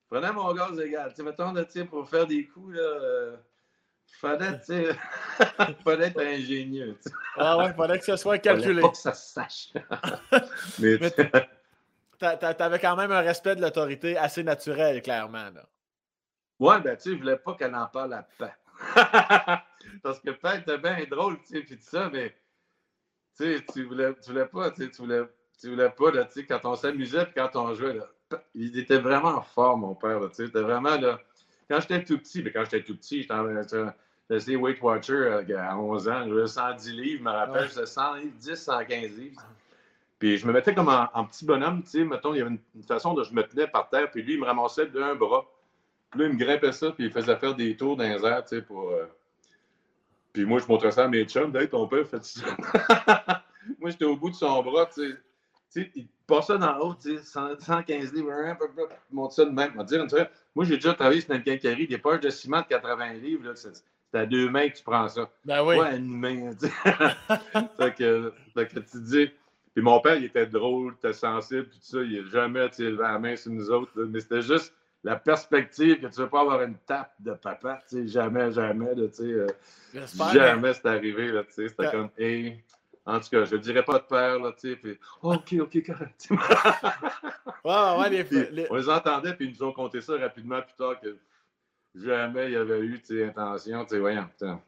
prenais mon gaz égal. Tu mettons, là, pour faire des coups, là, euh, il fallait, tu sais, il fallait être ingénieux. Ah ouais, fallait que ce soit Il fallait calculé. pas que ça se sache. Mais, Mais tu sais, T'a- t'a- T'avais quand même un respect de l'autorité assez naturel, clairement. Là. Ouais, ben, tu sais, je voulais pas qu'elle en parle à Pan. Parce que Pan était bien drôle, tu sais, puis tout ça, mais, tu sais, tu voulais, tu voulais pas, tu sais, tu voulais, tu voulais pas, là, tu sais, quand on s'amusait puis quand on jouait, là, il était vraiment fort, mon père, tu sais, il était vraiment, là, quand j'étais tout petit, mais quand j'étais tout petit, j'étais en- j'étais Weight Watcher euh, à 11 ans, j'avais 110 livres, je me rappelle, Ouais. j'étais 100 livres, 10, 115 livres. Puis je me mettais comme en, en petit bonhomme, tu sais, mettons, il y avait une, une façon dont je me tenais par terre, puis lui, il me ramassait d'un bras. Puis là, il me grimpait ça, puis il faisait faire des tours dans les airs, tu sais, pour... euh, Puis moi, je montrais ça à mes chums, hey, ton père fait ça. moi, j'étais au bout de son bras, tu sais. Tu sais, il passait dans haut, tu sais, 100 115 livres, il monte ça de même. On dire, une fois, moi, j'ai déjà travaillé sur une quincaillerie, des poches de ciment de 80 livres, là, c'est à deux mains que tu prends ça. Ben oui. Ouais, une main. tu sais. fait, que, fait que tu dis. Puis mon père, il était drôle, il était sensible, puis tout ça. Il n'a jamais levé la main sur nous autres. là. mais c'était juste la perspective que tu ne veux pas avoir une tape de papa. Jamais, jamais. Là, euh, jamais c'est arrivé. C'était comme, hey. En tout cas, je ne dirais pas de père. Là, tu sais, puis, OK, OK, correct. Ouais, les, Puis, les- on les entendait, puis ils nous ont conté ça rapidement plus tard que jamais il y avait eu tu sais, intention. Tu sais, voyons, putain.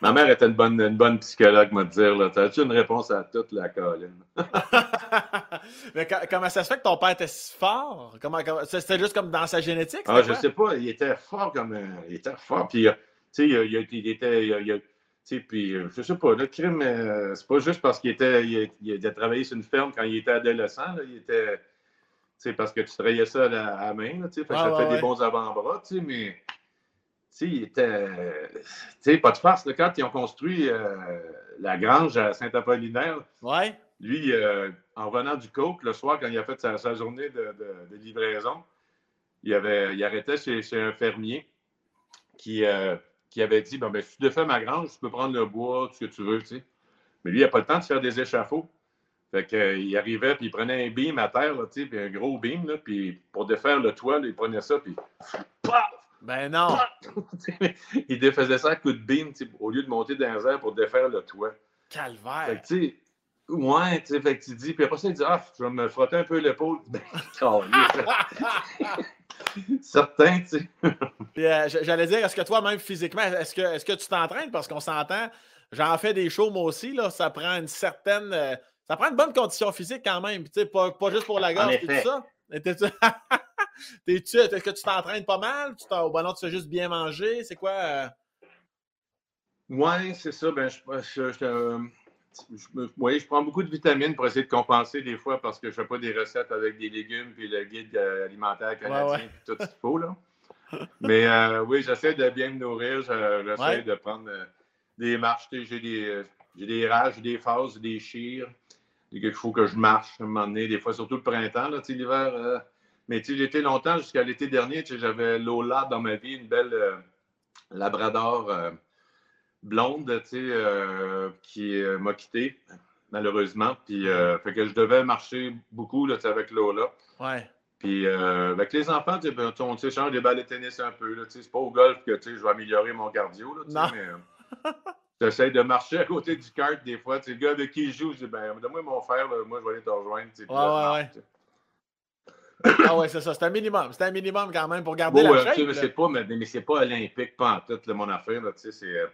Ma mère était une bonne, une bonne psychologue, me dire. Là. T'as-tu une réponse à toute la colline? mais co- comment ça se fait que ton père était si fort? Comment, comment- C'était juste comme dans sa génétique? Ah, je sais pas, il était fort comme. euh, il était fort. Puis, euh, tu sais, il, il il était. il puis, euh, je sais pas, le crime, euh, c'est pas juste parce qu'il était, il, a- il a travaillé sur une ferme quand il était adolescent. là, il était. Parce que tu trayais ça à la, à main, là, tu sais, fait Ouais, ça ouais, fait ouais. des bons avant-bras, tu sais, mais. Il était. Tu pas de farce, là, quand ils ont construit euh, la grange à Saint-Apollinaire, Ouais. lui, euh, en revenant du coke, le soir, quand il a fait sa, sa journée de, de- de livraison, il, avait, il arrêtait chez, chez un fermier qui, euh, qui avait dit bon, ben, Si tu défais ma grange, tu peux prendre le bois, tout ce que tu veux. Tu sais. Mais lui, il n'a pas le temps de faire des échafauds. Fait que, euh, il arrivait, puis il prenait un beam à terre, là, puis un gros beam, là, puis pour défaire le toit, là, il prenait ça, puis! Ben non. il défaisait ça à coup de beam, sais, au lieu de monter dans les airs pour défaire le toit. Fait Calvaire. que, tu sais, ouais, tu sais, fait que tu dis, puis après ça, il dit, ah, je vais me frotter un peu l'épaule. Ben. Certain, tu sais. Puis, euh, J'allais dire, est-ce que toi, même physiquement, est-ce que, est-ce que tu t'entraînes? Parce qu'on s'entend, j'en fais des shows moi aussi, là, ça prend une certaine. euh, ça prend une bonne condition physique quand même. Tu sais, pas, pas juste pour la gorge et tout ça. T'es-tu- Est-ce que tu t'entraînes pas mal? Tu t'en- ou ben non, tu fais juste bien manger? C'est quoi? euh? Ouais, c'est ça. Ben, je, je, je- euh, je oui, prends beaucoup de vitamines pour essayer de compenser des fois parce que je fais pas des recettes avec des légumes puis le guide euh, alimentaire canadien Ouais, ouais. puis tout ce qu'il faut, là. Mais euh, oui, j'essaie de bien me nourrir. je- J'essaie Ouais. de prendre euh, des marches. J'ai des, euh, j'ai des rages, j'ai des phases, j'ai des chires. Il faut que je marche à un moment donné, des fois, surtout le printemps, là, l'hiver. euh, mais tu sais, j'étais longtemps, jusqu'à l'été dernier, tu sais, j'avais Lola dans ma vie, une belle euh, labrador euh, blonde, tu sais, euh, qui euh, m'a quitté, malheureusement. Puis, euh, fait que je devais marcher beaucoup, là, tu sais, avec Lola. Ouais. Puis, euh, avec les enfants, tu sais, ben, on s'échange des balles de tennis un peu. là, tu sais, C'est pas au golf que tu sais, je vais améliorer mon cardio. Là, tu sais, mais euh, j'essaie de marcher à côté du kart des fois. Tu sais, Le gars avec qui il joue, je dis ben, donne-moi mon frère, là, moi, je vais aller te rejoindre. tu sais, puis Ouais, là, je ouais, marche, ouais. Tu. Ah ouais, c'est ça. C'est un minimum. C'est un minimum quand même pour garder Bon, la tu shape. mais c'est pas, mais, mais c'est pas olympique, pas en tout, là, mon affaire. Là, tu sais, c'est, euh,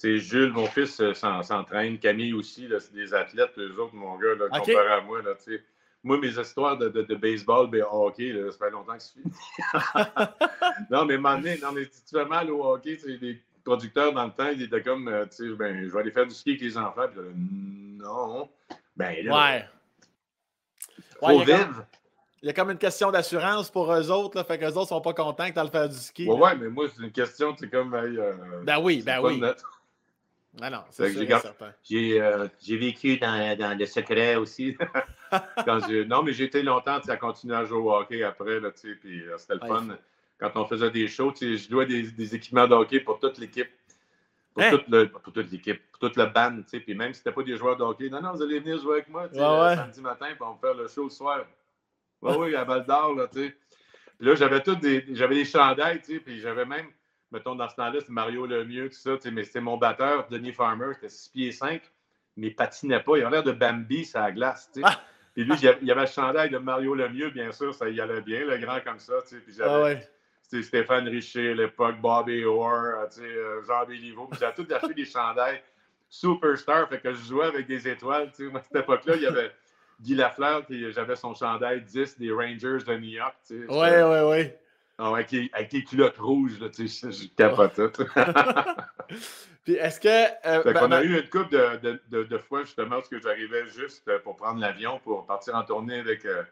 tu Jules, mon fils, euh, s'en- s'entraîne. Camille aussi, là, c'est des athlètes, eux autres, mon gars, là, Ok. comparé à moi. Là, tu moi, mes histoires de, de, de baseball, de hockey, là, ça fait longtemps que c'est fini. non, mais non, mais si tu fais mal au hockey, c'est des producteurs dans le temps, ils étaient comme, euh, tu sais, ben, je vais aller faire du ski avec les enfants. Puis non. Ben là, Ouais. faut Ouais. Il y a comme une question d'assurance pour eux autres, là, fait qu'eux autres sont pas contents que tu le faire du ski. Ouais, mais moi, c'est une question, c'est comme. euh, Ben oui, ben oui. notre- Ah non, c'est j'ai euh, j'ai vécu dans, dans le secret aussi. Quand non, mais j'ai été longtemps, à continuer à jouer au hockey après, là, tu sais, puis euh, c'était le Ouais, fun. Quand on faisait des shows, tu sais, je louais des, des équipements de hockey pour toute l'équipe. Pour, Hein? toute le- pour toute l'équipe, pour toute le band, tu sais, puis même si c'était pas des joueurs de hockey, non, non, vous allez venir jouer avec moi, tu sais, Ouais, ouais. samedi matin, puis on va faire le show le soir. Oui, oui, à Val d'Or, là, tu sais. Puis là, j'avais tous des, j'avais des chandails, tu sais, puis j'avais même, mettons, dans ce temps-là, c'est Mario Lemieux, tout ça, tu sais, mais c'était mon batteur, Denis Farmer, c'était 6 pieds 5, mais il patinait pas, il avait l'air de Bambi la glace, tu sais. Ah! Puis lui, il y avait- le chandail de Mario Lemieux, bien sûr, ça y allait bien, le grand comme ça, tu sais, puis j'avais Ah ouais. Stéphane Richer à l'époque, Bobby Orr, euh, tu sais, euh, Jean Béliveau. Puis J'ai tout acheté des chandails superstar, fait que je jouais avec des étoiles. tu sais. À cette époque-là, il y avait Guy Lafleur, j'avais son chandail 10 des Rangers de New York. ouais. Ah ouais, avec, les, culottes rouges, là, je, je capotais. Puis est-ce que. euh, Fait ben- qu'on a ben- eu une couple de, de, de- de fois, justement, parce que j'arrivais juste euh, pour prendre l'avion, pour partir en tournée avec, euh,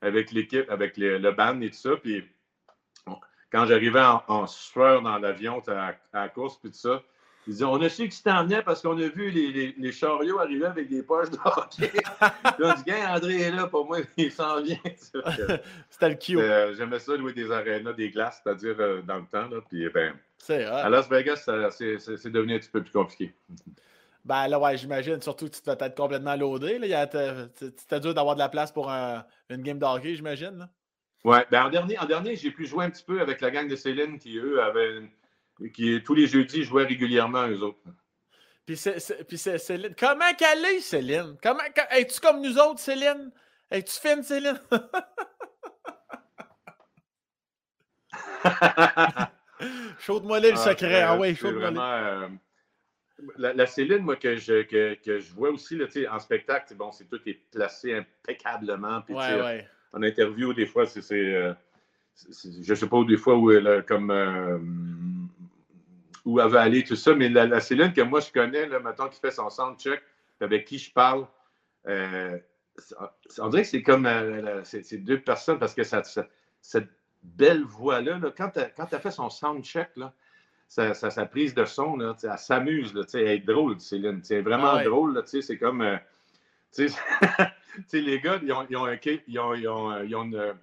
avec l'équipe, avec les- le band et tout ça. Puis on- quand j'arrivais en, en sueur dans l'avion, à, à la course, puis tout ça, On a su que tu t'en venais parce qu'on a vu les, les, les chariots arriver avec des poches de hockey. On dit Gain, André est là, pour moi, il s'en vient. C'était le cue. euh, J'aimais ça, louer des arénas, des glaces, c'est-à-dire euh, dans le temps. Là, puis, ben, C'est à. Las Vegas, c'est devenu un petit peu plus compliqué. Ben là, ouais, j'imagine. Surtout que tu te fais être complètement loadé. C'était dur d'avoir de la place pour un- une game de hockey, j'imagine. Ouais, ben en dernier, en dernier j'ai pu jouer un petit peu avec la gang de Céline qui, eux, avaient. Qui tous les jeudis jouaient régulièrement, eux autres. Puis c'est, c'est- puis c'est Céline. Comment qu'elle est, Céline? Comment, Es-tu comme nous autres, Céline? Es-tu fine, Céline? Chaude-moi le secret. Ah, ouais, vraiment. euh, la, la Céline, moi, que je, que, que je vois aussi là, en spectacle, c'est bon, c'est tout est placé impeccablement. Puis, Ouais. En interview, des fois, c'est. euh, je sais pas, des fois, où elle comme. euh, où elle va aller, tout ça, mais la, la Céline que moi je connais, là, mettons, qui fait son soundcheck, avec qui je parle, euh, on dirait que c'est comme euh, c'est deux personnes parce que ça, ça- cette belle voix-là, là, quand elle fait son soundcheck, là, sa, sa- sa prise de son, là, tu elle s'amuse, tu elle est drôle, Céline. C'est vraiment Ah ouais. drôle, tu c'est comme. euh, tu tu les gars, ils ont, ils ont un ca- ils ont- ils ont, ils ont une,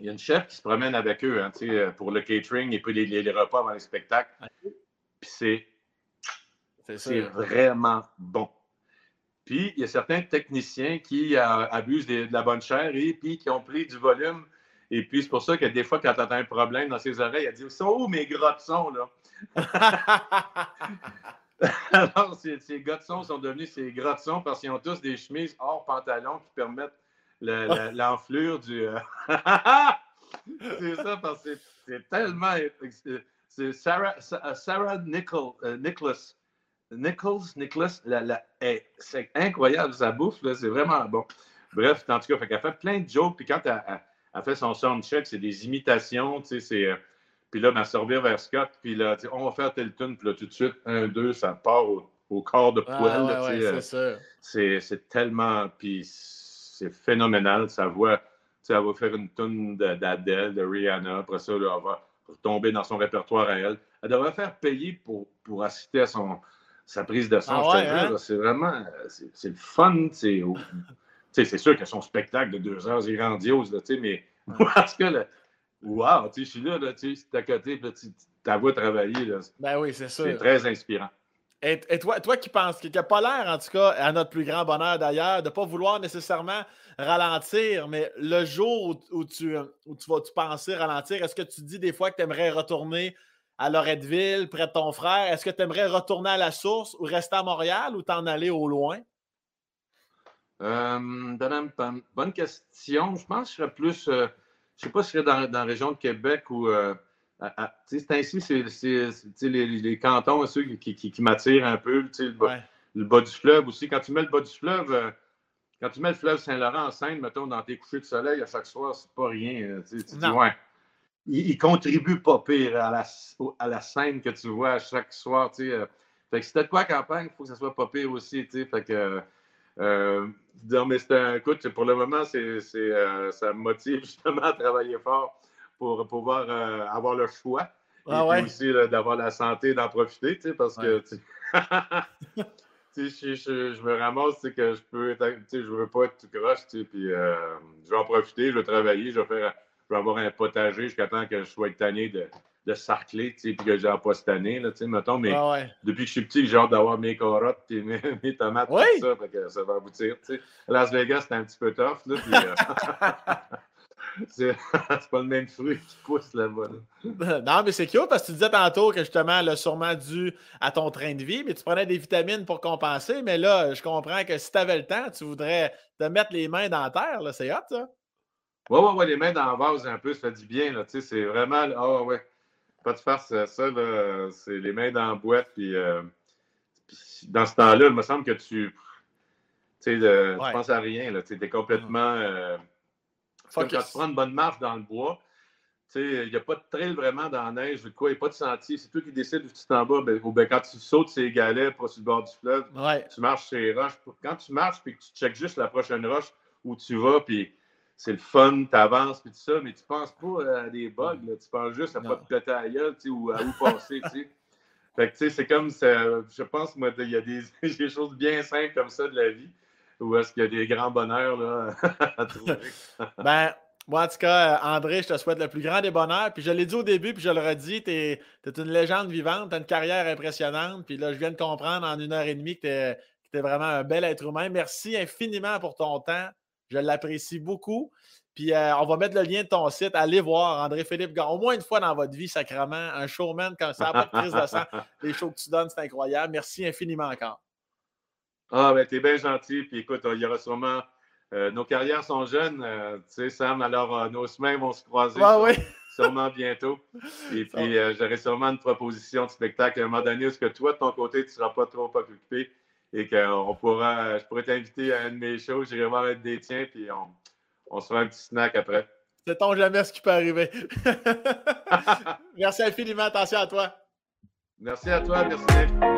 il y a une chef qui se promène avec eux hein, tu pour le catering et puis les, les- les repas avant les spectacles. Puis c'est C'est vraiment bon. Puis, il y a certains techniciens qui euh, abusent de la bonne chair et puis qui ont pris du volume. Et puis, c'est pour ça que des fois, quand tu as un problème dans ses oreilles, elle dit où mes gras de son, là Alors, ces, ces gars de son sont devenus ces gras de son parce qu'ils ont tous des chemises hors pantalon qui permettent le- le- l'enflure du. euh, c'est ça, parce que c'est- c'est tellement. C'est Sarah, Sarah Nichol, euh, Nicholas. Nichols, Nicholas, la- la- eh, c'est incroyable, sa bouffe, là, c'est vraiment bon. Bref, en tout cas, fait qu'elle fait plein de jokes, puis quand elle, elle- elle fait son soundcheck, c'est des imitations, tu sais, c'est... euh, puis là, ben, elle se revient vers Scott, puis là, on va faire tel tune, puis là, tout de suite, un, deux, ça part au, au corps de Ah, ouais, ouais, sais, euh, c'est tellement. Puis c'est phénoménal. Sa voix, tu sais, elle va faire une tune d'Adèle, de, Rihanna. Après ça, là, elle va retomber dans son répertoire à elle. Elle devrait faire payer pour, pour assister à son, sa prise de son. Ah ouais, hein? C'est vraiment. C'est le fun. C'est sûr que son spectacle de deux heures, c'est grandiose, là, mais parce que là, wow, je suis là, là, tu à côté, puis ta voix travailler, là, Ben oui, c'est c'est très inspirant. Et, toi, toi qui penses, qui n'a pas l'air, en tout cas, à notre plus grand bonheur d'ailleurs, de ne pas vouloir nécessairement ralentir, mais le jour où, tu, vas penser ralentir, est-ce que tu dis des fois que tu aimerais retourner à Loretteville, près de ton frère? Est-ce que tu aimerais retourner à la source ou rester à Montréal ou t'en aller au loin? Euh, bonne question. Je pense que je serais plus. euh, je ne sais pas si je serais dans, la région de Québec ou. euh, c'est ainsi, c'est les, les cantons, ceux qui, qui, qui m'attirent un peu. Le bas, Ouais. le bas du fleuve aussi. Quand tu mets le bas du fleuve, euh, quand tu mets le fleuve Saint-Laurent en scène, mettons, dans tes couchers de soleil à chaque soir, c'est pas rien. Tu, dis, ouais. Il, contribue pas pire à la, à la scène que tu vois à chaque soir. Tu sais. Fait que si t'as de quoi campagne, il faut que ça soit pas pire aussi. Fait que. Euh, mais c'est écoute, pour le moment, c'est, euh, ça me motive justement à travailler fort pour pouvoir euh, avoir le choix. Ah et aussi d'avoir la santé d'en profiter, tu sais, parce que je, je, me ramasse que je peux je veux pas être tout croche, puis je vais en profiter, je vais travailler, je vais faire je vais avoir un potager jusqu'à temps que je sois tanné de, de sarcler, tu sais, puis que j'ai pas cette année, là, tu sais, mettons, mais ah depuis que je suis petit, j'ai hâte d'avoir mes carottes et mes, mes, tomates, tout ça, fait que ça va aboutir, tu sais. Las Vegas, c'est un petit peu tough, là, puis, euh, c'est pas le même fruit qui pousse là-bas. Non, mais c'est cute parce que tu disais tantôt que justement, là, sûrement dû à ton train de vie, mais tu prenais des vitamines pour compenser, mais là, je comprends que si tu avais le temps, tu voudrais te mettre les mains dans la terre, là, c'est hot, ça? Ouais, ouais, ouais, les mains dans la vase un peu, ça fait du bien, là, tu sais, c'est vraiment, ah oh, ouais pas de farce, ça, c'est les mains dans la boîte. Puis, euh, dans ce temps-là, il me semble que tu. Tu sais, penses à rien. Tu es complètement. Euh, comme quand tu prends une bonne marche dans le bois, il n'y a pas de trail vraiment dans la neige, il n'y a pas de sentier. C'est toi qui décides où tu t'en vas. Ben, ben, quand tu sautes ces galets pour sur le bord du fleuve, tu marches sur les roches. Quand tu marches et que tu checkes juste la prochaine roche où tu vas, puis c'est le fun, tu avances, puis tout ça, mais tu penses pas à des bugs, tu penses juste à ne pas te péter à la gueule, ou à où passer, tu sais. Fait que, tu sais, c'est comme, ça, je pense, moi, il y a des, des, choses bien simples comme ça de la vie, où est-ce qu'il y a des grands bonheurs, là, à trouver? ben, moi, en tout cas, André, je te souhaite le plus grand des bonheurs. Puis je l'ai dit au début, puis je le redis, tu es, une légende vivante, tu as une carrière impressionnante. Puis là, je viens de comprendre en une heure et demie que tu es, es, vraiment un bel être humain. Merci infiniment pour ton temps. Je l'apprécie beaucoup. Puis euh, on va mettre le lien de ton site. Allez voir André-Philippe Gagnon. Au moins une fois dans votre vie, sacrément, un showman comme ça, pas de prise de sang. Les shows que tu donnes, c'est incroyable. Merci infiniment encore. Ah, ben, t'es bien gentil. Puis écoute, il y aura sûrement. Euh, nos carrières sont jeunes, euh, tu sais, Sam, alors nos semaines vont se croiser. oui. sûrement bientôt. Et puis, j'aurai sûrement une proposition de spectacle à un moment donné où ce que toi, de ton côté, tu ne seras pas trop occupé et qu'on pourra, je pourrais t'inviter à un de mes shows, j'irai voir un des tiens, puis on, on se fera un petit snack après. C'est ton jamais ce qui peut arriver. merci infiniment, attention à toi. Merci à toi, merci.